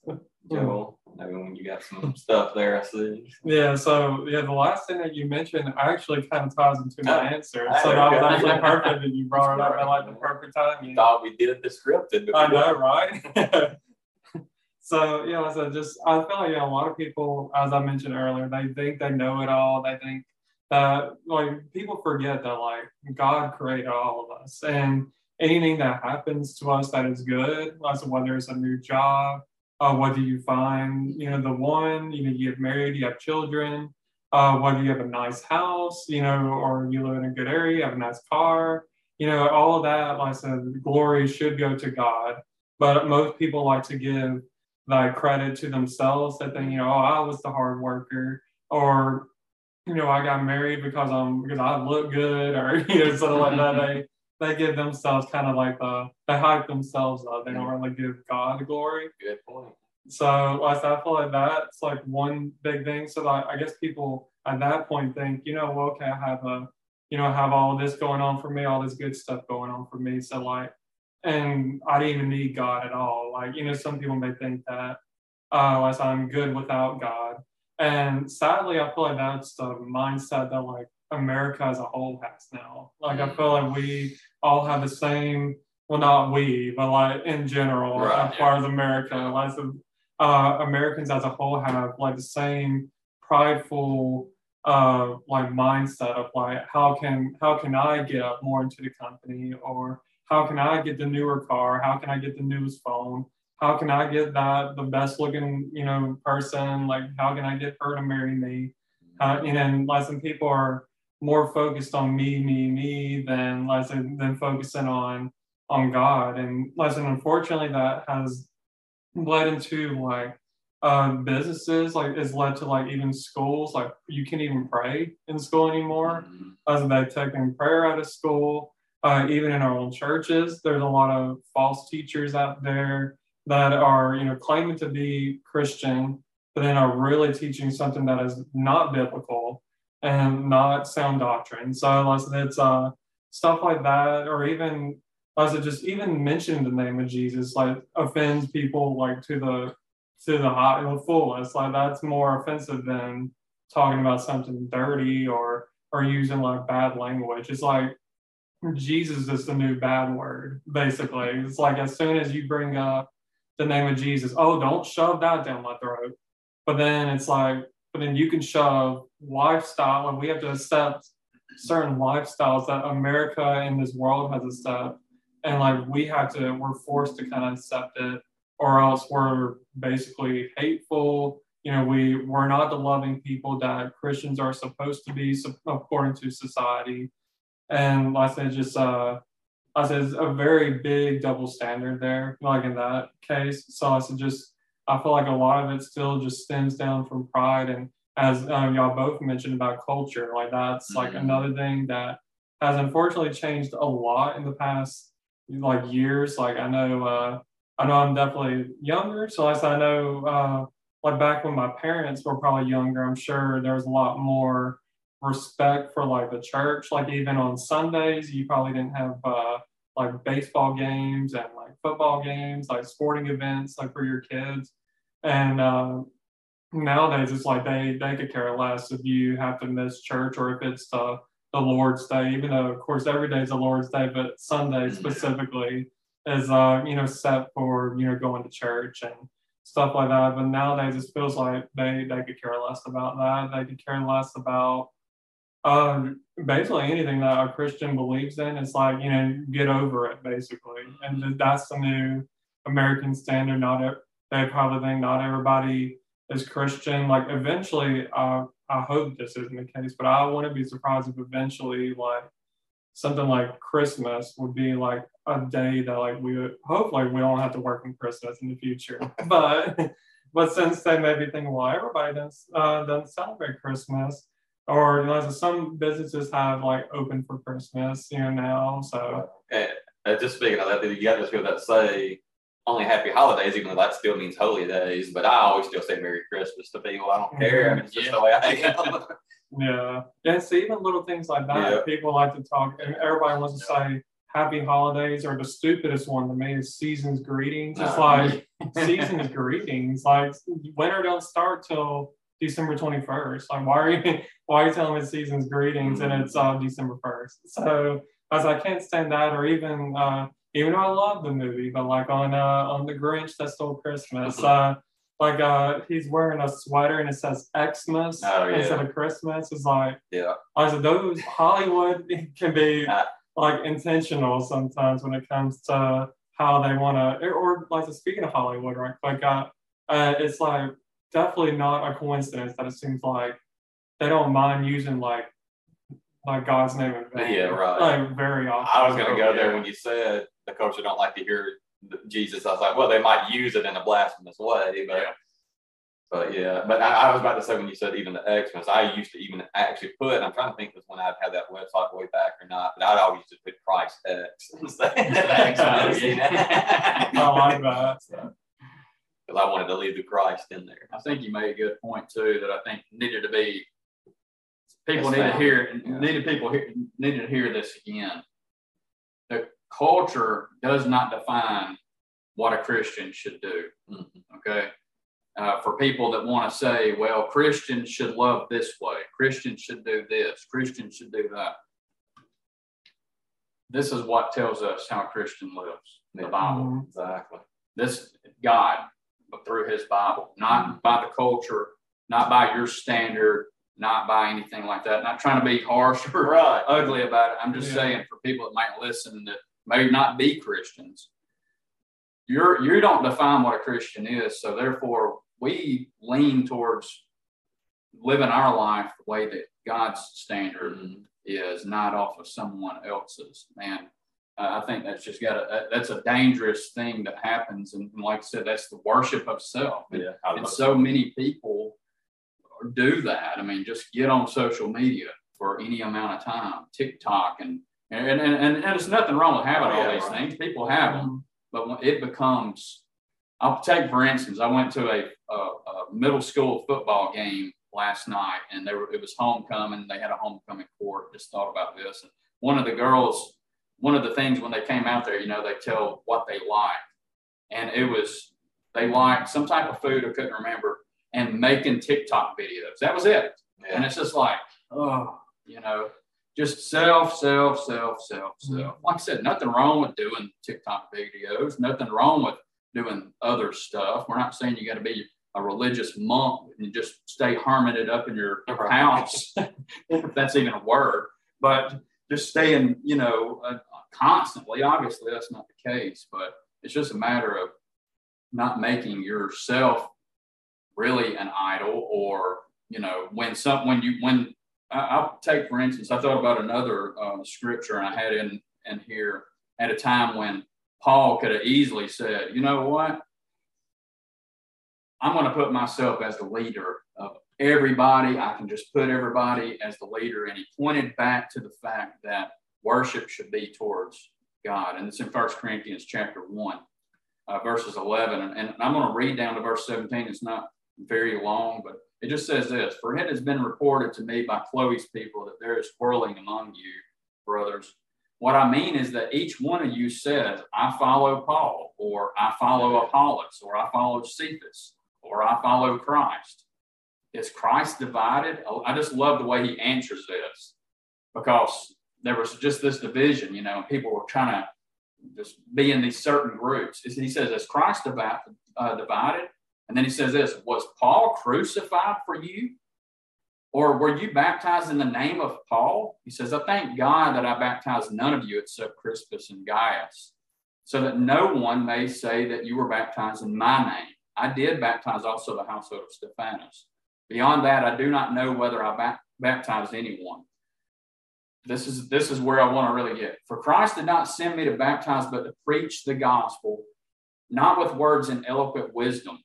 yeah. Joel, maybe when you got some stuff there, I see. Yeah, so yeah, the last thing that you mentioned actually kind of ties into my Oh, answer. I So that was know. actually perfect that you brought it up at like the perfect time. You thought we did the scripted before. I know, right? so, yeah, know, so just I feel like yeah, a lot of people, as I mentioned earlier, they think they know it all. They think that like people forget that like God created all of us and anything that happens to us that is good, so whether it's a new job, uh, whether you find, you know, the one, you know, you get married, you have children, uh, whether you have a nice house, you know, or you live in a good area, you have a nice car, you know, all of that, like I said, glory should go to God. But most people like to give like credit to themselves that they, you know, oh, I was the hard worker, or you know, I got married because I'm because I look good, or you know, something like that. They they give themselves kind of like the they hype themselves up. They don't really give God glory. Good point. So I feel like that's like one big thing. So like, I guess people at that point think, you know, well, okay, I have a, you know, have all this going on for me, all this good stuff going on for me. So like, and I didn't even need God at all. Like, you know, some people may think that, uh, like I'm good without God. And sadly, I feel like that's the mindset that like America as a whole has now. Like I feel like we all have the same, well, not we, but like in general, Right, as far as America, like the, uh, Americans as a whole have like the same prideful uh like mindset of like how can how can I get up more into the company or how can I get the newer car? How can I get the newest phone? How can I get that the best looking you know person? Like how can I get her to marry me? Uh, and like some people are more focused on me, me, me than less than focusing on on God. And like unfortunately that has led into like uh, businesses like it's led to like even schools like you can't even pray in school anymore Mm. as they've taken prayer out of school uh, even in our own churches there's a lot of false teachers out there that are you know claiming to be christian but then are really teaching something that is not biblical and not sound doctrine so like, it's uh, stuff like that or even as it just even mentioning the name of jesus like offends people like to the to the and the fullest. Like that's more offensive than talking about something dirty or or using like bad language. It's like Jesus is the new bad word, basically. It's like as soon as you bring up the name of Jesus, oh, don't shove that down my throat. But then it's like, but then you can shove lifestyle, and we have to accept certain lifestyles that America in this world has accepted. And like we have to, we're forced to kind of accept it or else we're basically hateful. You know, we we're not the loving people that Christians are supposed to be according to society. And I said, just uh, I said it's a very big double standard there, like in that case. So I said just I feel like a lot of it still just stems down from pride and as um, y'all both mentioned about culture, like that's like Mhm. another thing that has unfortunately changed a lot in the past like years. Like I know uh I know I'm definitely younger, so as I know, uh, like back when my parents were probably younger, I'm sure there was a lot more respect for like the church. Like even on Sundays, you probably didn't have uh, like baseball games and like football games, like sporting events, like for your kids. And uh, nowadays, it's like they they could care less if you have to miss church or if it's the the Lord's Day. Even though, of course, every day is the Lord's Day, but Sunday specifically is uh you know set for you know going to church and stuff like that but nowadays it feels like they they could care less about that they could care less about um basically anything that a christian believes in it's like you know get over it basically. And that's the new american standard. Not they probably think not everybody is christian. Like eventually uh i hope this isn't the case but i wouldn't be surprised if eventually like something like Christmas would be like a day that like we would hopefully we don't have to work on Christmas in the future. But but since they may be thinking, well, everybody does uh, doesn't celebrate Christmas, or you know, some businesses have like open for Christmas, you know, now. So and, and just speaking of that, you got those people that say only happy holidays, even though that still means holy days. But I always still say Merry Christmas to people. I don't care. I mean, it's just Yeah. the way I am. yeah, yeah. So even little things like that, Yeah. people like to talk, and everybody wants to say Happy Holidays, or the stupidest one to me is Season's Greetings. It's Uh, like Season's Greetings, like winter don't start till December twenty first. Like why are you why are you telling me Season's Greetings and it's uh, December first? So I as I can't stand that, or even uh, even though I love the movie, but like on uh, on the Grinch that stole Christmas, Mhm. uh, like uh, he's wearing a sweater and it says Xmas Oh, yeah. instead of Christmas. It's like yeah. I said those Hollywood can be Uh, like intentional sometimes when it comes to how they want to, or like speaking of Hollywood, right? Like uh, uh, it's like definitely not a coincidence that it seems like they don't mind using like like God's name in vain. Yeah, right. Like very often. I was going to go So, there when you said the culture don't like to hear Jesus. I was like, well, they might use it in a blasphemous way, but Yeah. but yeah. But I, I was about to say when you said even the Xmas, I used to even actually put. I'm trying to think of when I'd had that website way back or not, but I'd always just put Christ X instead of Xmas. I like that. Because I wanted to leave the Christ in there. I think you made a good point too that I think needed to be people That's need to hear Yeah. needed people hear, needed to hear this again. The culture does not define what a Christian should do. Mhm. Okay. Uh, for people that want to say, well, Christians should love this way, Christians should do this, Christians should do that. This is what tells us how a Christian lives the Bible Mhm. Exactly. this God but through his Bible, not by the culture, not by your standard, not by anything like that. Not trying to be harsh or Right. ugly about it. I'm just Yeah. saying for people that might listen that may not be Christians, you're you don't define what a Christian is. So therefore we lean towards living our life the way that God's standard Mhm. is, not off of someone else's. Man, uh, I think that's just got a that- that's a dangerous thing that happens, and like I said, that's the worship of self. And, Yeah. And was- so many people do that. I mean, just get on social media for any amount of time, TikTok, and and and, and, and there's nothing wrong with having Oh, all yeah, these right. things. People have them, but when it becomes, I'll take for instance, I went to a, a, a middle school football game last night, and there were, it was homecoming. They had a homecoming court. Just thought about this, and one of the girls, one of the things when they came out there, you know, they tell what they like, and it was they liked some type of food I couldn't remember, and making TikTok videos. That was it. And it's just like, oh, you know, just self, self, self, self, self. Like I said, nothing wrong with doing TikTok videos, nothing wrong with doing other stuff. We're not saying you got to be a religious monk and just stay hermited up in your house, if that's even a word, but just staying, you know, uh, constantly. Obviously, that's not the case, but it's just a matter of not making yourself really an idol or you know when some when you when I- I'll take for instance I thought about another uh, scripture and I had in in here at a time when Paul could have easily said you know what? I'm going to put myself as the leader of everybody. I can just put everybody as the leader. And he pointed back to the fact that worship should be towards God and it's in First Corinthians chapter 1 uh, verses 11. And, and I'm going to read down to verse 17. It's not very long, but it just says this For it has been reported to me by Chloe's people that there is quarreling among you, brothers. What I mean is that each one of you says, I follow Paul, or I follow Apollos, or I follow Cephas, or I follow Christ. Is Christ divided? I just love the way he answers this because there was just this division, you know, people were trying to just be in these certain groups. He says, "Is Christ divided?" Uh, divided? And then he says this: Was Paul crucified for you, or were you baptized in the name of Paul? He says, "I thank God that I baptized none of you except Crispus and Gaius, so that no one may say that you were baptized in my name. I did baptize also the household of Stephanas. Beyond that, I do not know whether I ba- baptized anyone." This is this is where I want to really get. For Christ did not send me to baptize, but to preach the gospel, not with words and eloquent wisdom,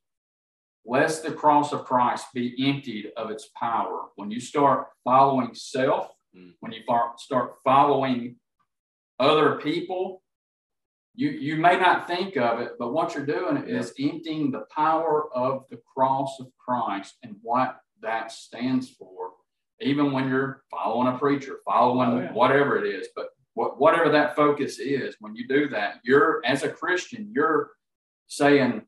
lest the cross of Christ be emptied of its power. When you start following self, mm. when you start following other people, you, you may not think of it, but what you're doing is emptying the power of the cross of Christ and what that stands for. Even when you're following a preacher, following oh, yeah. whatever it is, but whatever that focus is, when you do that, you're as a Christian, you're saying,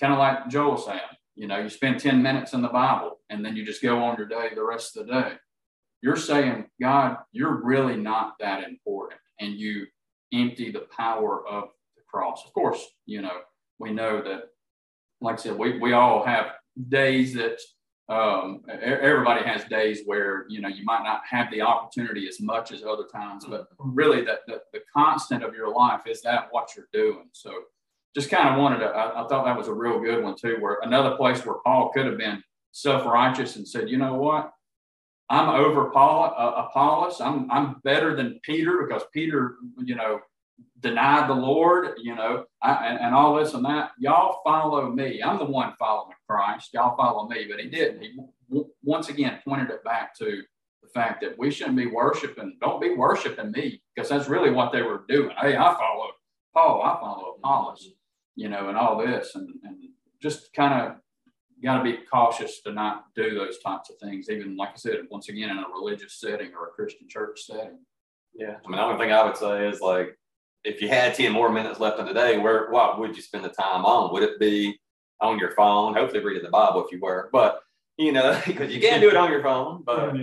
kind of like Joel saying, you know, you spend 10 minutes in the Bible and then you just go on your day the rest of the day. You're saying, God, you're really not that important. And you empty the power of the cross. Of course, you know, we know that, like I said, we, we all have days that um, everybody has days where you know you might not have the opportunity as much as other times, but mm-hmm. really that the, the constant of your life is that what you're doing. So just kind of wanted to, I, I, thought that was a real good one too, where another place where Paul could have been self-righteous and said, you know what, I'm over Paul, uh, Apollos. I'm I'm better than Peter because Peter, you know, denied the Lord, you know, I, and, and, all this and that. Y'all follow me. I'm the one following Christ. Y'all follow me. But he didn't. He w- once again pointed it back to the fact that we shouldn't be worshiping. Don't be worshiping me because that's really what they were doing. Hey, I follow Paul. I follow Apollos, you know, and all this, and, and just kind of got to be cautious to not do those types of things, even like I said, once again, in a religious setting or a Christian church setting. Yeah. I mean, the only thing I would say is like, if you had 10 more minutes left in the day, where what would you spend the time on? Would it be on your phone? Hopefully reading the Bible if you were, but you know, because you can't do it on your phone. But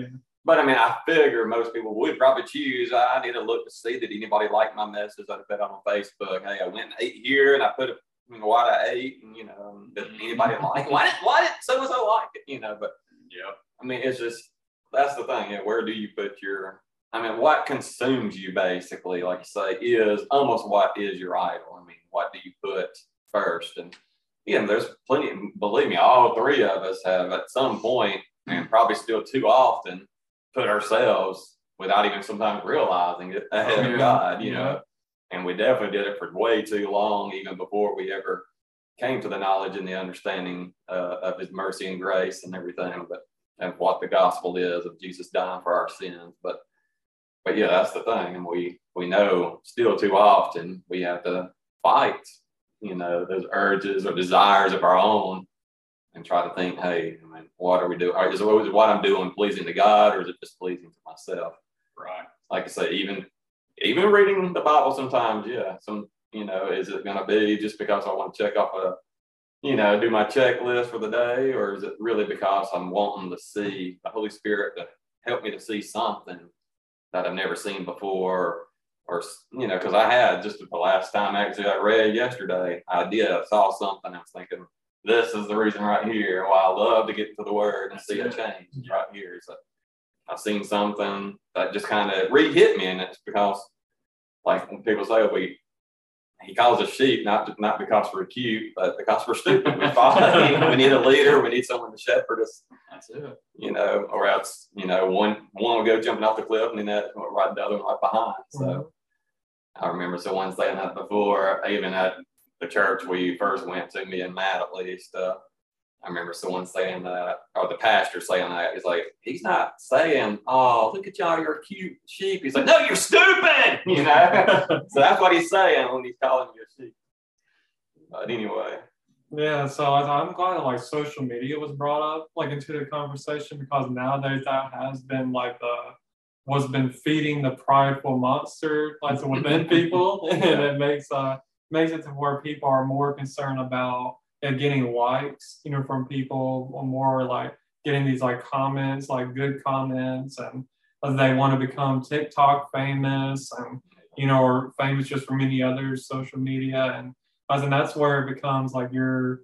but I mean, I figure most people would probably choose. I need to look to see that anybody liked my message that I put on Facebook. Hey, I went and ate here and I put a you know, what I ate, and you know, did mm-hmm. anybody like why did why did so and so like it, you know? But yeah, I mean, it's just that's the thing. Yeah, where do you put your? I mean, what consumes you basically, like you say, is almost what is your idol. I mean, what do you put first? And yeah, there's plenty. Believe me, all three of us have at some point, and probably still too often, put ourselves without even sometimes realizing it ahead oh, yeah. of God. You yeah. know and we definitely did it for way too long, even before we ever came to the knowledge and the understanding uh, of his mercy and grace and everything, but and what the gospel is of Jesus dying for our sins. But but yeah, that's the thing. And we we know still too often we have to fight, you know, those urges or desires of our own and try to think, hey, I mean, what are we doing? Is what I'm doing pleasing to God or is it just pleasing to myself? Right. Like I say, even even reading the Bible sometimes, yeah, some, you know, is it going to be just because I want to check off a, you know, do my checklist for the day, or is it really because I'm wanting to see the Holy Spirit to help me to see something that I've never seen before? Or, you know, because I had just the last time actually I read yesterday, I did, I saw something, I was thinking, this is the reason right here why I love to get to the word and see a change right here. So I've seen something that just kind of re-hit me, and it's because, like when people say we, he calls us sheep not not because we're cute, but because we're stupid. We follow. we need a leader. We need someone to shepherd us. That's it. You know, or else you know one one will go jumping off the cliff, and then that right the other one right behind. So mm-hmm. I remember someone saying that before, even at the church we first went to, me and Matt at least. Uh, I remember someone saying that, or the pastor saying that. He's like, he's not saying, "Oh, look at y'all, you're cute sheep." He's like, "No, you're stupid," you know. so that's what he's saying when he's calling you a sheep. But anyway. Yeah, so I'm glad that like social media was brought up like into the conversation because nowadays that has been like the was been feeding the prideful monster like within people, and it makes uh makes it to where people are more concerned about getting likes, you know, from people or more like getting these like comments, like good comments, and they want to become TikTok famous and you know, or famous just from any other social media, and I think that's where it becomes like you're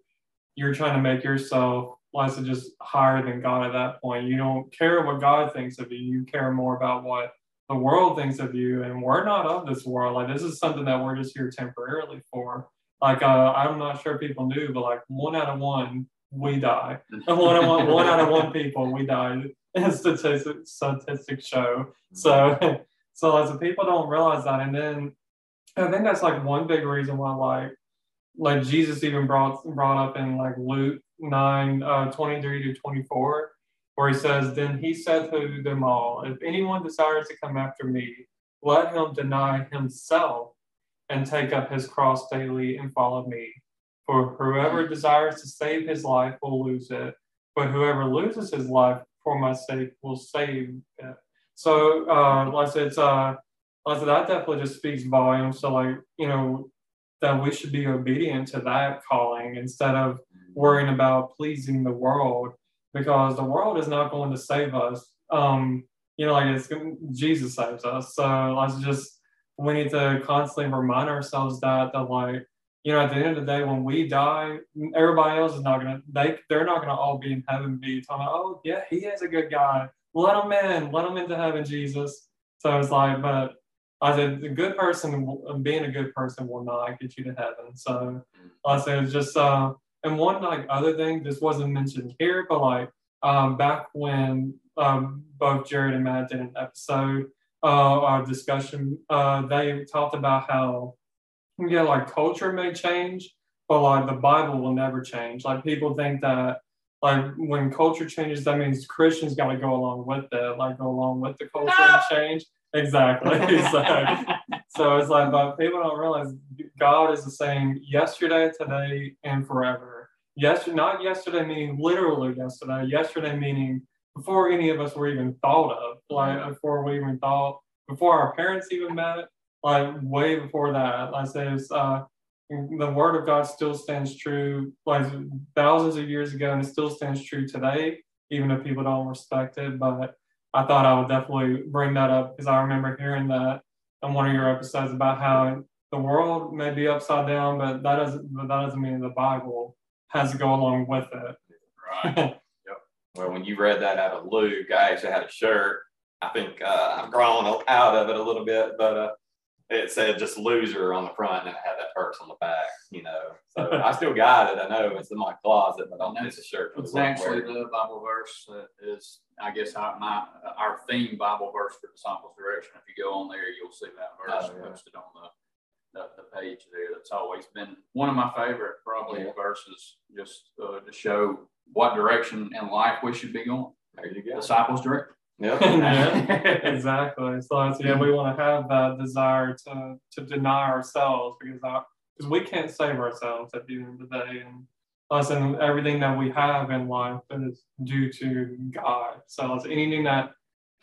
you're trying to make yourself less of just higher than God at that point. You don't care what God thinks of you. You care more about what the world thinks of you, and we're not of this world. Like this is something that we're just here temporarily for like uh, I'm not sure people knew, but like one out of one we die. one out of one, one out of one people we die. Statistics statistics show. So so as the people don't realize that, and then I think that's like one big reason why like like Jesus even brought brought up in like Luke 9, uh, 23 to 24, where he says, Then he said to them all, If anyone desires to come after me, let him deny himself and take up his cross daily and follow me. For whoever desires to save his life will lose it, but whoever loses his life for my sake will save it. So, uh, like I said, it's, uh, like I said, that definitely just speaks volumes. So, like, you know, that we should be obedient to that calling instead of worrying about pleasing the world because the world is not going to save us. Um, you know, like it's Jesus saves us. So let's just we need to constantly remind ourselves that that like you know at the end of the day when we die, everybody else is not gonna they they're not gonna all be in heaven be talking about oh yeah he is a good guy let him in let him into heaven Jesus. So it's like but I said, a good person, being a good person will not get you to heaven. So I said, it's just, uh, and one like other thing, this wasn't mentioned here, but like um, back when um, both Jared and Matt did an episode, uh, our discussion, uh, they talked about how, yeah, like culture may change, but like the Bible will never change. Like people think that like when culture changes, that means Christians got to go along with it, like go along with the culture and change. Exactly. so, so it's like, but people don't realize God is the same yesterday, today, and forever. Yesterday, not yesterday meaning literally yesterday. Yesterday meaning before any of us were even thought of, like before we even thought, before our parents even met, like way before that. Like I said, uh, the word of God still stands true, like thousands of years ago, and it still stands true today, even if people don't respect it. But I thought I would definitely bring that up because I remember hearing that in one of your episodes about how the world may be upside down, but that doesn't but that doesn't mean the Bible has to go along with it. Right. Well, when you read that out of Luke, I actually had a shirt. I think uh, I've grown out of it a little bit, but uh, it said just loser on the front and it had that purse on the back, you know. So I still got it. I know it's in my closet, but I don't know it's a shirt. It's actually the Bible verse that is, I guess, our, my, our theme Bible verse for Disciples Direction. If you go on there, you'll see that verse oh, yeah. posted on the, the, the, page there. That's always been one of my favorite, probably, yeah. verses just uh, to show what direction in life we should be going. There you go. Disciples direct. Yep. yeah, uh, exactly. So yeah, we want to have that desire to to deny ourselves because because we can't save ourselves at the end of the day, and us and everything that we have in life is due to God. So it's anything that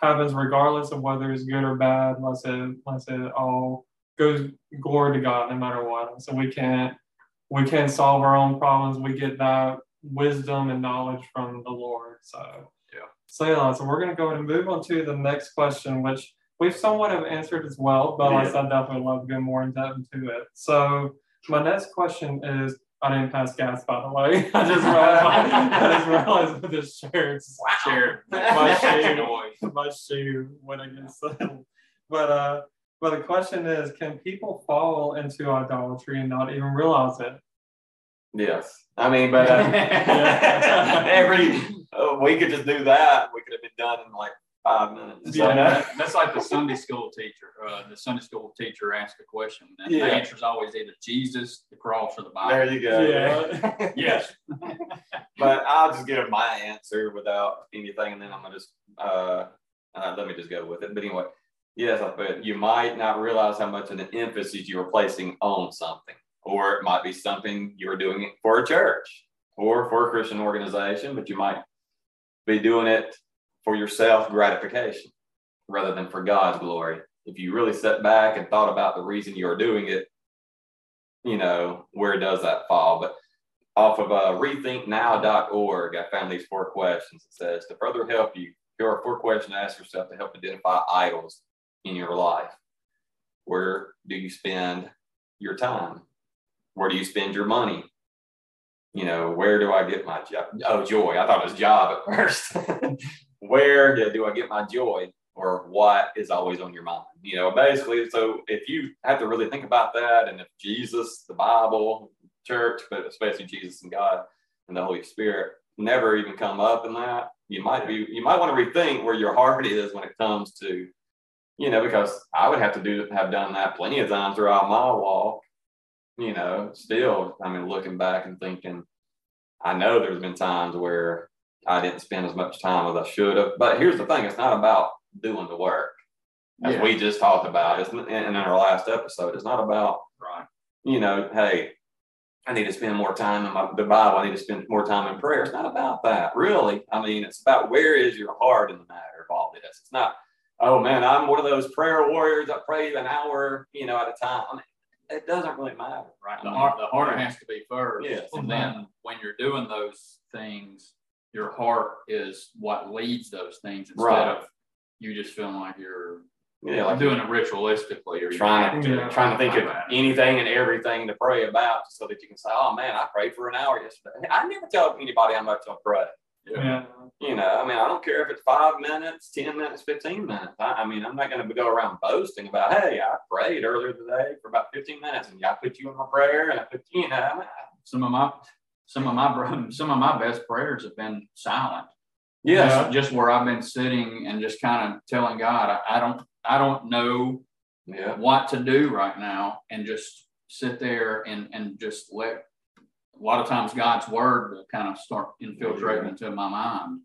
happens, regardless of whether it's good or bad, let's say let's say it all goes glory to God no matter what. So we can't we can't solve our own problems. We get that wisdom and knowledge from the Lord. So so yeah, so we're going to go and move on to the next question, which we've somewhat have answered as well, but yeah. like I definitely love to go more in depth into it. So my next question is, I didn't pass gas, by the way. I just realized, I just realized with this shirt, wow. my shoe, my shoe went against them. But uh, but the question is, can people fall into idolatry and not even realize it? Yes, I mean, but uh, every uh, we could just do that. We could have been done in like five minutes. Yeah, that, that's like the Sunday school teacher. Uh, the Sunday school teacher asks a question, and yeah. the answer is always either Jesus, the cross, or the Bible. There you go. Yeah. yes. but I'll just give my answer without anything, and then I'm gonna just uh, uh, let me just go with it. But anyway, yes, but you might not realize how much of an emphasis you are placing on something or it might be something you're doing for a church or for a Christian organization, but you might be doing it for your self gratification rather than for God's glory. If you really sat back and thought about the reason you're doing it, you know, where does that fall? But off of uh, rethinknow.org, I found these four questions. It says, to further help you, here are four questions to ask yourself to help identify idols in your life. Where do you spend your time? Where do you spend your money? You know, where do I get my job? Oh, joy. I thought it was job at first. where do I get my joy? Or what is always on your mind? You know, basically, so if you have to really think about that, and if Jesus, the Bible, church, but especially Jesus and God and the Holy Spirit never even come up in that, you might be you might want to rethink where your heart is when it comes to, you know, because I would have to do have done that plenty of times throughout my walk you know, still, I mean, looking back and thinking, I know there's been times where I didn't spend as much time as I should have. But here's the thing: it's not about doing the work, as Yeah. we just talked about. It's in, in our last episode. It's not about Right. you know, hey, I need to spend more time in my, the Bible. I need to spend more time in prayer. It's not about that, really. I mean, it's about where is your heart in the matter of all this. It's not, oh man, I'm one of those prayer warriors I pray an hour, you know, at a time. I mean, it doesn't really matter. Right. The heart, the heart has to be first. Yes. And then when you're doing those things, your heart is what leads those things instead Right. of you just feeling like you're Yeah, like doing it ritualistically or trying to Yeah. trying to think of anything and everything to pray about so that you can say, oh man, I prayed for an hour yesterday. I never tell anybody how much I pray. Yeah. You know, I mean, I don't care if it's five minutes, 10 minutes, 15 minutes. I, I mean, I'm not going to go around boasting about, hey, I prayed earlier today for about 15 minutes and I put you in my prayer and I put, you know, some of my some of my bro- some of my best prayers have been silent. Yeah. Just, just where I've been sitting and just kind of telling God, I, I don't I don't know yeah, what to do right now and just sit there and and just let a lot of times God's word will kind of start infiltrating into my mind.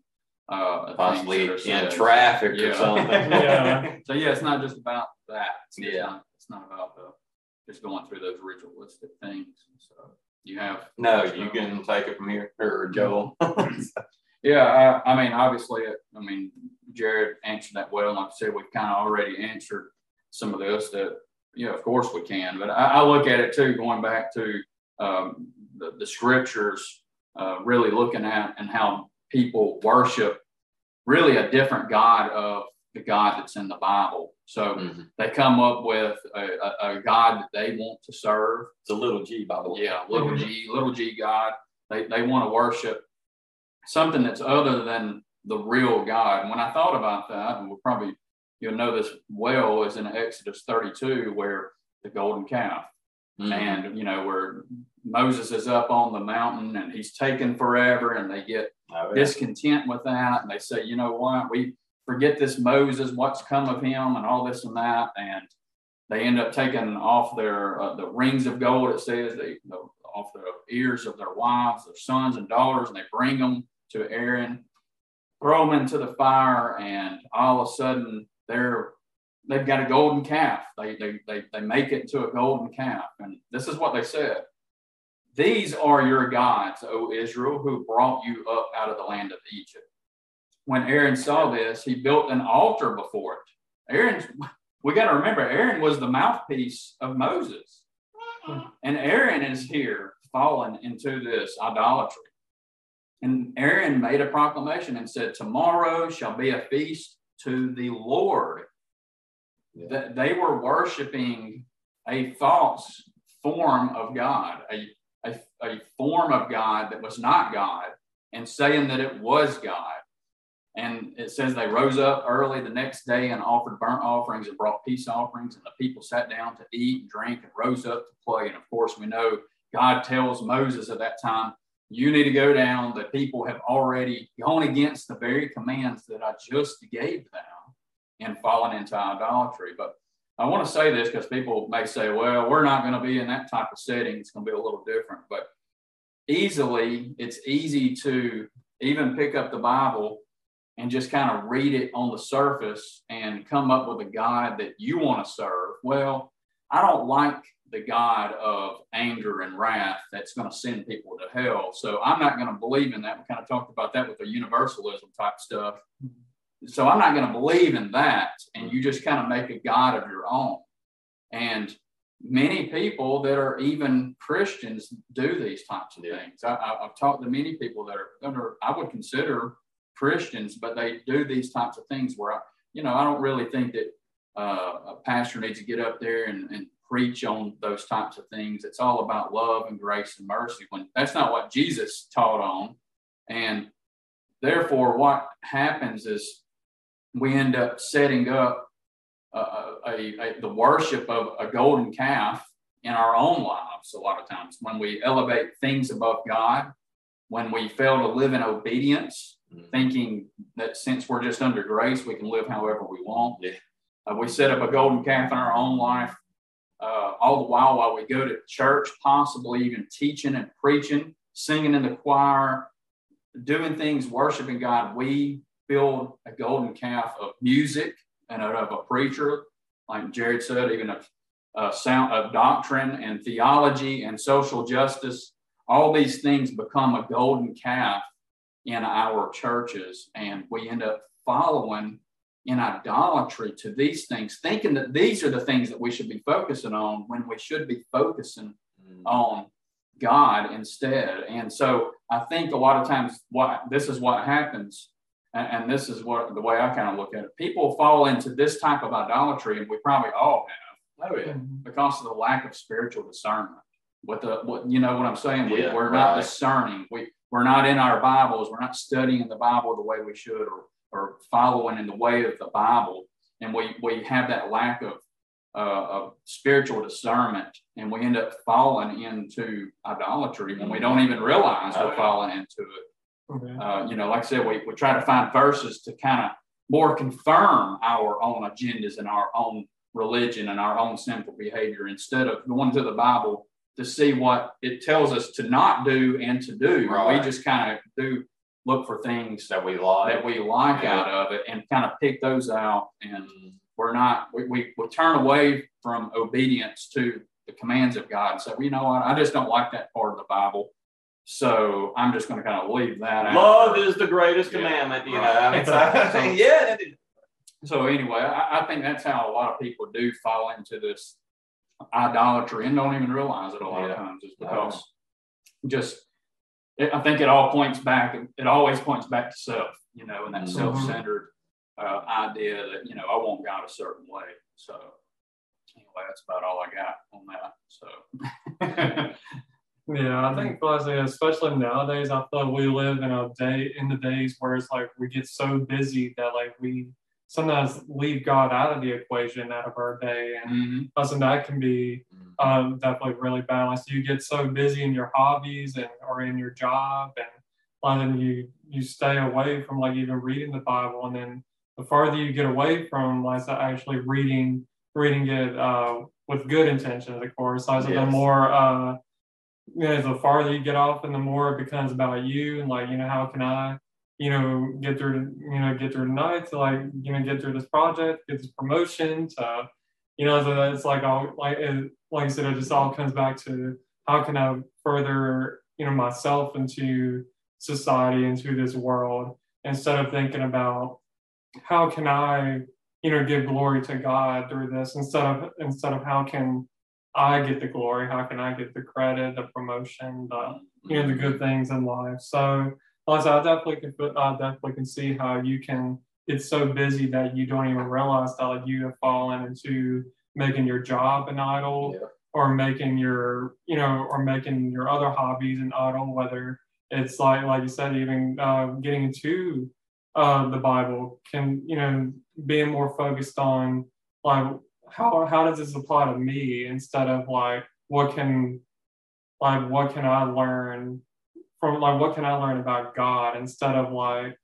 Uh, possibly in said. traffic Yeah. or something. Yeah. So yeah, it's not just about that. It's just Yeah. not, it's not about the just going through those ritualistic things. So you have no, you can take it from here, or Joel. Yeah, I, I mean, obviously, it- I mean, Jared answered that well. Like I said, we've kind of already answered some of this. That yeah, of course we can. But I, I look at it too, going back to um, the, the scriptures, uh, really looking at and how people worship really a different God of the God that's in the Bible. So Mhm. they come up with a, a, a God that they want to serve. It's a little G, by the way. Yeah, little Mhm. G, little G God. They they want to worship something that's other than the real God. And when I thought about that, and we'll probably you'll know this well, is in Exodus 32 where the golden calf, Mhm. and you know where Moses is up on the mountain and he's taken forever, and they get Oh, yeah. discontent with that, and they say, you know what, we forget this Moses, what's come of him, and all this and that, and they end up taking off their uh, the rings of gold. It says they the, off the ears of their wives, their sons and daughters, and they bring them to Aaron, throw them into the fire, and all of a sudden they're they've got a golden calf. They they they they make it into a golden calf, and this is what they said. These are your gods, O Israel, who brought you up out of the land of Egypt. When Aaron saw this, he built an altar before it. Aaron's, we got to remember, Aaron was the mouthpiece of Moses. And Aaron is here fallen into this idolatry. And Aaron made a proclamation and said, Tomorrow shall be a feast to the Lord. That they were worshiping a false form of God, a, a, form of God that was not God, and saying that it was God. And it says they rose up early the next day and offered burnt offerings and brought peace offerings, and the people sat down to eat and drink and rose up to play. And of course, we know God tells Moses at that time, You need to go down. The people have already gone against the very commands that I just gave them and fallen into idolatry. But I want to say this because people may say, well, we're not going to be in that type of setting. It's going to be a little different. But easily, it's easy to even pick up the Bible and just kind of read it on the surface and come up with a God that you want to serve. Well, I don't like the God of anger and wrath that's going to send people to hell. So I'm not going to believe in that. We kind of talked about that with the universalism type stuff. So I'm not going to believe in that. And you just kind of make a God of your own. And many people that are even Christians do these types of things. I, I've talked to many people that are, that are, I would consider Christians, but they do these types of things where, I, you know, I don't really think that uh, a pastor needs to get up there and, and preach on those types of things. It's all about love and grace and mercy when that's not what Jesus taught on. And therefore, what happens is we end up setting up a, a, a, the worship of a golden calf in our own lives a lot of times when we elevate things above God, when we fail to live in obedience, Mhm. thinking that since we're just under grace, we can live however we want. Yeah. Uh, we set up a golden calf in our own life, uh, all the while while we go to church, possibly even teaching and preaching singing in the choir, doing things, worshiping God. We build a golden calf of music and of a preacher, like Jared said, even a, uh, sound of doctrine and theology and social justice. All these things become a golden calf in our churches, and we end up following in idolatry to these things, thinking that these are the things that we should be focusing on when we should be focusing mm. on God instead. And so I think a lot of times what this is what happens, and, and this is what the way I kind of look at it. People fall into this type of idolatry, and we probably all have. Oh yeah. Because of the lack of spiritual discernment. What the what you know what I'm saying? We, yeah, we're right. not discerning. We we're not in our Bibles. We're not studying the Bible the way we should, or or following in the way of the Bible, and we we have that lack of uh, of spiritual discernment, and we end up falling into idolatry when we don't even realize we're falling into it. Okay. Uh, you know, like I said, we, we try to find verses to kind of more confirm our own agendas and our own religion and our own sinful behavior instead of going to the Bible to see what it tells us to not do and to do. Right. We just kind of do look for things that we like that we like yeah. out of it and kind of pick those out and mm-hmm. we're not we, we, we turn away from obedience to the commands of god so you know what i just don't like that part of the bible so i'm just going to kind of leave that love out. is the greatest yeah. commandment you right. know I mean, so, yeah so anyway I, I think that's how a lot of people do fall into this idolatry and don't even realize it a lot yeah. of times is because just it, I think it all points back. It always points back to self, you know, and that mm-hmm. self-centered uh, idea that you know I want God a certain way. So anyway, that's about all I got on that. So. yeah, I think especially nowadays, I feel like we live in a day in the days where it's like we get so busy that like we sometimes leave God out of the equation out of our day, and mm-hmm. that can be mm-hmm. um, definitely really balanced. You get so busy in your hobbies and or in your job, and then you you stay away from like even reading the Bible, and then the farther you get away from like actually reading reading it uh, with good intentions, of course, so yes. the more uh, you know, the farther you get off, and the more it becomes about you, and like you know, how can I you know, get through, you know, get through the night to like, you know, get through this project, get this promotion to, you know, so it's like all like, it, like I said, it just all comes back to how can I further, you know, myself into society, into this world, instead of thinking about how can I, you know, give glory to God through this instead of instead of how can I get the glory, how can I get the credit, the promotion, the you know, the good things in life. So also, I definitely can, I definitely can see how you can get so busy that you don't even realize that like you have fallen into making your job an idol yeah. or making your, you know, or making your other hobbies an idol, whether it's like, like you said, even uh, getting into uh, the Bible can, you know, being more focused on like, how, how does this apply to me instead of like, what can, like, what can I learn from like what can I learn about God instead of like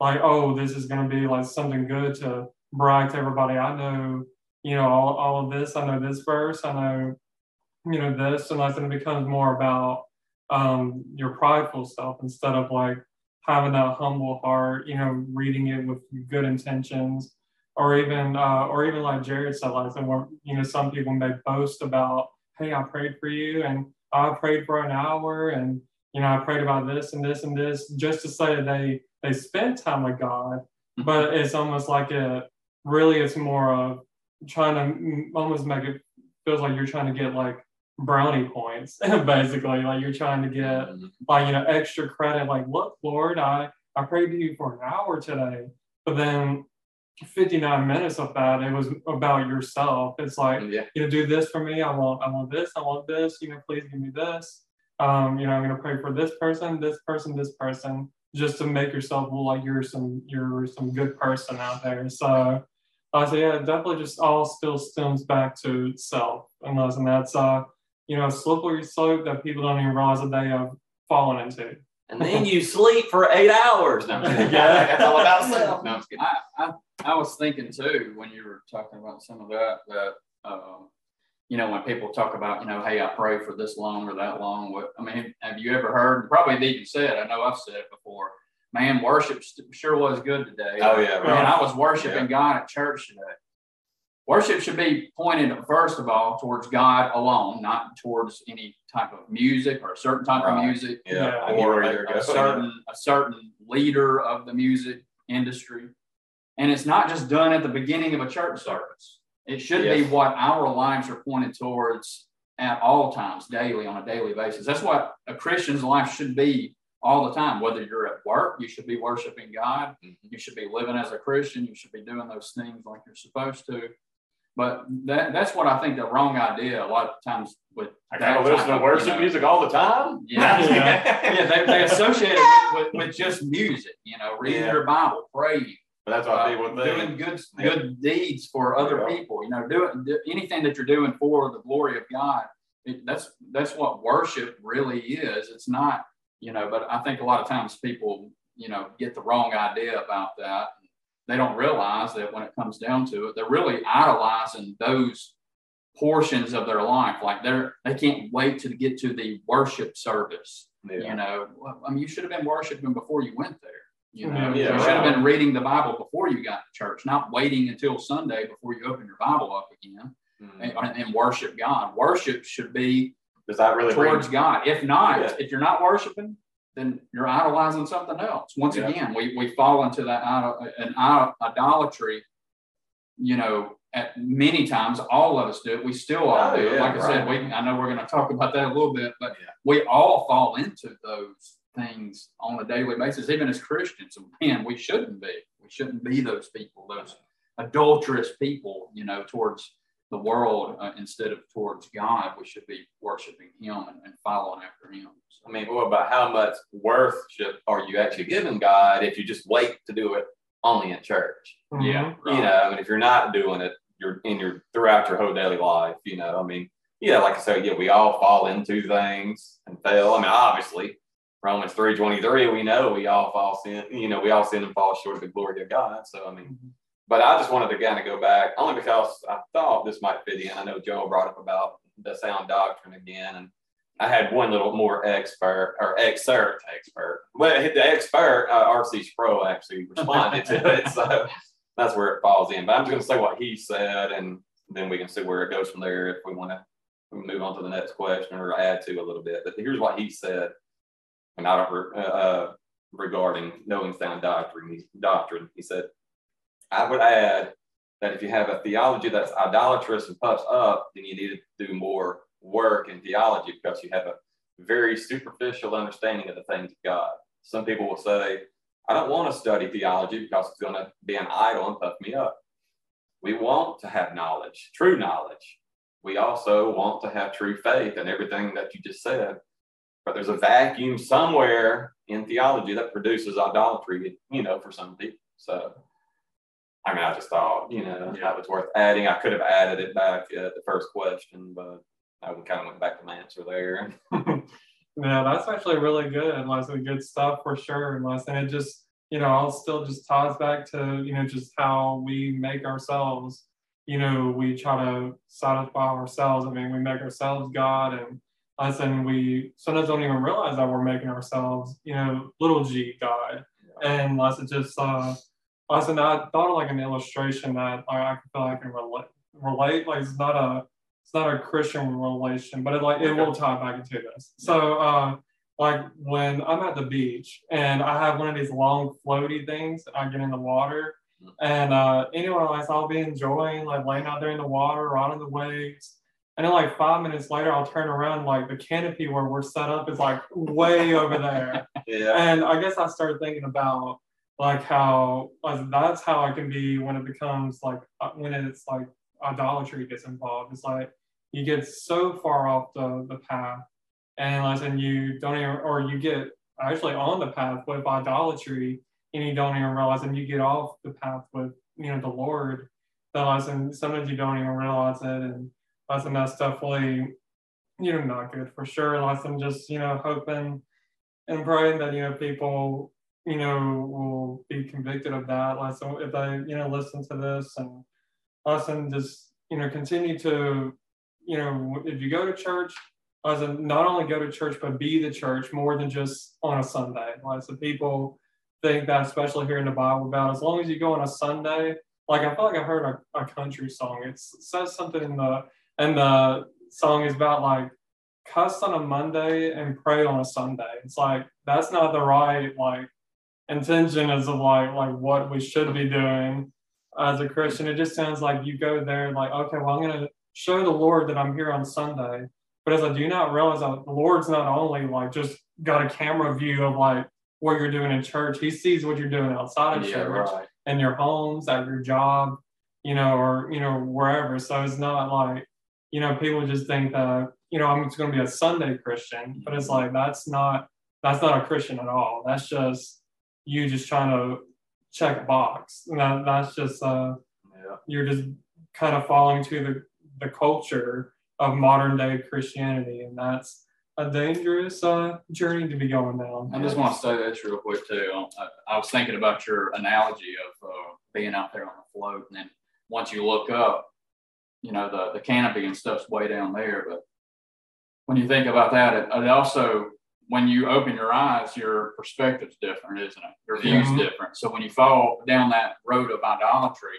like oh this is going to be like something good to brag to everybody. I know you know all, all of this. I know this verse. I know you know this. And like then it becomes more about um, your prideful self instead of like having that humble heart you know reading it with good intentions or even uh, or even like Jared said like where you know some people may boast about hey I prayed for you and I prayed for an hour and you know, I prayed about this and this and this just to say they they spent time with God, mm-hmm. but it's almost like it really it's more of trying to almost make it feels like you're trying to get like brownie points basically like you're trying to get mm-hmm. like you know extra credit like look lord i i prayed to you for an hour today but then 59 minutes of that it was about yourself it's like yeah. you know do this for me i want i want this i want this you know please give me this um, you know, I'm going to pray for this person, this person, this person, just to make yourself look like you're some you're some good person out there. So, uh, so yeah, definitely just all still stems back to self, and that's uh, you know, slippery slope that people don't even realize that they have fallen into. And then you sleep for eight hours. No, yeah, that's all about self. No, I, I, I was thinking too when you were talking about some of that that. Um, you know, when people talk about, you know, hey, I pray for this long or that long. What I mean, have you ever heard? Probably even said. I know I've said it before. Man, worship sure was good today. Oh yeah, man, I was worshiping yeah. God at church today. Worship should be pointed first of all towards God alone, not towards any type of music or a certain type right. of music, yeah. or a, a certain a certain leader of the music industry. And it's not just done at the beginning of a church service. It should yes. be what our lives are pointed towards at all times, daily, on a daily basis. That's what a Christian's life should be all the time. Whether you're at work, you should be worshiping God. Mm-hmm. You should be living as a Christian. You should be doing those things like you're supposed to. But that, that's what I think the wrong idea a lot of times with I kind of listen to worship you know, music all the time. Yeah, yeah, yeah they, they associate it with, with, with, just music, you know, reading yeah. your Bible, praying. But that's what uh, people think. Doing good, good deeds for other people, you know, doing do, anything that you're doing for the glory of God. It, that's that's what worship really is. It's not, you know, but I think a lot of times people, you know, get the wrong idea about that they don't realize that when it comes down to it, they're really idolizing those portions of their life. Like they're they can't wait to get to the worship service. Yeah. You know, I mean, you should have been worshiping before you went there. You know, yeah, you should have been reading the Bible before you got to church, not waiting until Sunday before you open your Bible up again mm-hmm. and, and, worship God. Worship should be does that really towards bring... God. If not, yeah. if you're not worshiping, then you're idolizing something else. Once yeah. again, we, we fall into that an idolatry, you know, at many times, all of us do it. We still all oh, do it. Yeah, like I said, we, I know we're going to talk about that a little bit, but yeah. we all fall into those things on a daily basis, even as Christians. And man, we shouldn't be. We shouldn't be those people, those adulterous people, you know, towards the world uh, instead of towards God. We should be worshiping Him and, and following after Him. So, I mean, what about how much worth should are you actually giving God if you just wait to do it only in church? Mm-hmm. Yeah, right. you know, I mean, if you're not doing it, you're in your throughout your whole daily life. You know, I mean, yeah, like I said, yeah, we all fall into things and fail. I mean, obviously, Romans three twenty three, we know we all fall sin. You know, we all sin and fall short of the glory of God. So, I mean. Mm-hmm but I just wanted to kind of go back only because I thought this might fit in. I know Joe brought up about the sound doctrine again, and I had one little more expert or excerpt expert. Well, hit the expert uh, RC Sproul actually responded to it, so that's where it falls in. But I'm just going to say what he said, and then we can see where it goes from there if we want to move on to the next question or add to a little bit. But here's what he said, and I don't uh, uh, regarding knowing sound doctrine. Doctrine, he said. I would add that if you have a theology that's idolatrous and puffs up, then you need to do more work in theology because you have a very superficial understanding of the things of God. Some people will say, I don't want to study theology because it's going to be an idol and puff me up. We want to have knowledge, true knowledge. We also want to have true faith and everything that you just said. But there's a vacuum somewhere in theology that produces idolatry, you know, for some people. So I mean, I just thought, you know, yeah. that was worth adding. I could have added it back at the first question, but I kind of went back to my answer there. yeah, that's actually really good. And lots of good stuff for sure. And it just, you know, I'll still just ties back to, you know, just how we make ourselves, you know, we try to satisfy ourselves. I mean, we make ourselves God and us and we sometimes don't even realize that we're making ourselves, you know, little g God. Yeah. And unless it just, uh, Listen, I thought of like an illustration that I, I feel like I can relate. Relate like it's not a it's not a Christian relation, but it like it will tie back into this. So, uh, like when I'm at the beach and I have one of these long floaty things, I get in the water, and uh, anyone else, I'll be enjoying like laying out there in the water, riding the waves. And then like five minutes later, I'll turn around, like the canopy where we're set up is like way over there. Yeah. And I guess I started thinking about like how like that's how I can be when it becomes like uh, when it's like idolatry gets involved. It's like you get so far off the, the path and like and you don't even or you get actually on the path with idolatry and you don't even realize and you get off the path with you know the Lord. The lesson sometimes you don't even realize it and lesson that's definitely you know not good for sure. Lesson just you know hoping and praying that you know people you know, will be convicted of that. So if they, you know, listen to this and listen, just, you know, continue to, you know, if you go to church, as a, not only go to church, but be the church more than just on a Sunday. Like so people think that, especially here in the Bible, about as long as you go on a Sunday, like I feel like I heard a, a country song. It's, it says something in the and the song is about like cuss on a Monday and pray on a Sunday. It's like that's not the right like intention as of like like what we should be doing as a Christian. It just sounds like you go there like, okay, well I'm gonna show the Lord that I'm here on Sunday. But as I do not realize that the Lord's not only like just got a camera view of like what you're doing in church, he sees what you're doing outside of Yeah, church right. in your homes, at your job, you know, or you know, wherever. So it's not like, you know, people just think that, you know, I'm just gonna be a Sunday Christian, but it's like that's not that's not a Christian at all. That's just you just trying to check a box. And that, that's just uh Yeah. you're just kind of falling to the the culture of modern day Christianity, and that's a dangerous uh, journey to be going down. I just want to say this real quick too. I, I was thinking about your analogy of uh, being out there on the float, and then once you look up, you know the the canopy and stuff's way down there. But when you think about that, it, it also when you open your eyes, your perspective's different, isn't it? Your view's Mhm. different. So when you fall down that road of idolatry,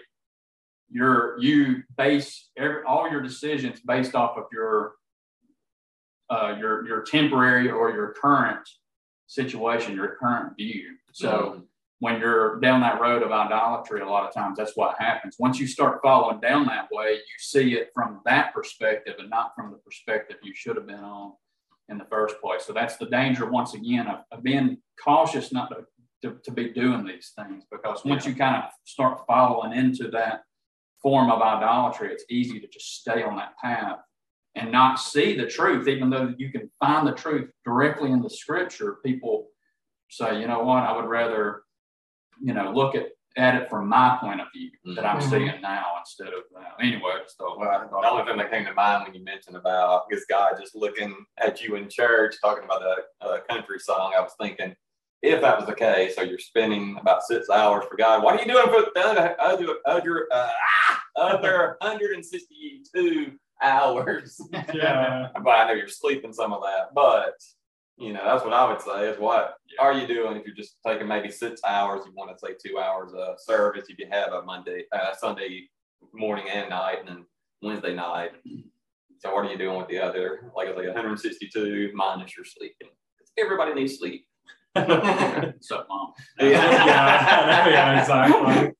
you're you base every, all your decisions based off of your uh, your your temporary or your current situation, your current view. So when you're down that road of idolatry, a lot of times that's what happens. Once you start following down that way, you see it from that perspective and not from the perspective you should have been on in the first place. So that's the danger once again of, of being cautious not to, to, to be doing these things because once you kind of start following into that form of idolatry, it's easy to just stay on that path and not see the truth, even though you can find the truth directly in the scripture. People say, you know what, I would rather, you know, look at, at it from my point of view that I'm Mhm. seeing now instead of that. Anyway, I just thought, Well, the only thing that came to mind when you mentioned about this guy just looking at you in church, talking about the uh, country song, I was thinking, if that was the case, so you're spending about six hours for God, what are you doing for the other other other, uh, ah, other 162 hours? Yeah. but I know you're sleeping some of that, but you know that's what I would say is what are you doing if you're just taking maybe six hours? You want to say two hours of service if you have a Monday, uh, Sunday morning and night, and then Wednesday night. So what are you doing with the other, like I say, 162 minus your sleeping? Everybody needs sleep. what's up, mom? yeah, yeah, exactly.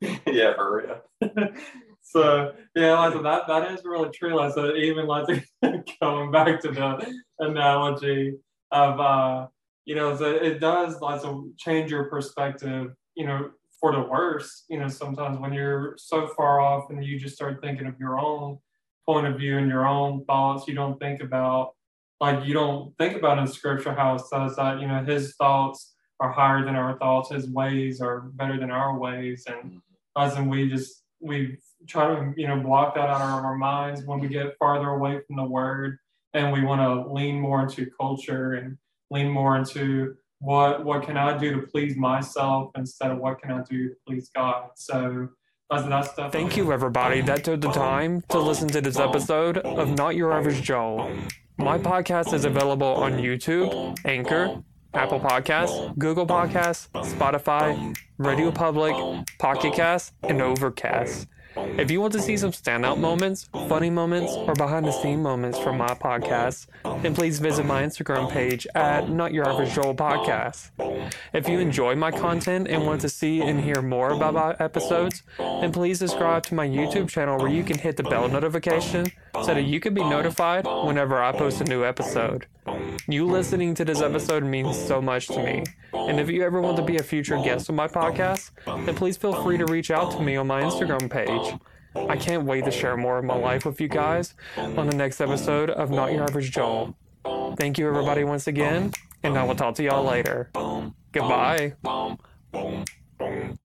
yeah, for real. So yeah, like that that is really true. Like so even like going back to the analogy of uh, you know, so it does like so change your perspective, you know, for the worse, you know, sometimes when you're so far off and you just start thinking of your own point of view and your own thoughts, you don't think about like you don't think about in scripture how it says that, you know, his thoughts are higher than our thoughts, his ways are better than our ways. And as in we just we try to you know block that out of our minds when we get farther away from the word and we want to lean more into culture and lean more into what what can I do to please myself instead of what can I do to please God. So Thank you, everybody that took the time to listen to this episode of Not Your Average Joel. My podcast is available on YouTube, Anchor, Apple Podcasts, Google Podcasts, Spotify, Radio Public, Pocket Cast, and Overcast. If you want to see some standout moments, funny moments, or behind the scenes moments from my podcast, then please visit my Instagram page at Not Your Average Joel Podcast. If you enjoy my content and want to see and hear more about my episodes, then please subscribe to my YouTube channel where you can hit the bell notification so that you can be notified whenever I post a new episode. You listening to this episode means so much to me. And if you ever want to be a future guest on my podcast, then please feel free to reach out to me on my Instagram page. I can't wait to share more of my life with you guys on the next episode of Not Your Average Joel. Thank you, everybody, once again, and I will talk to y'all later. Goodbye.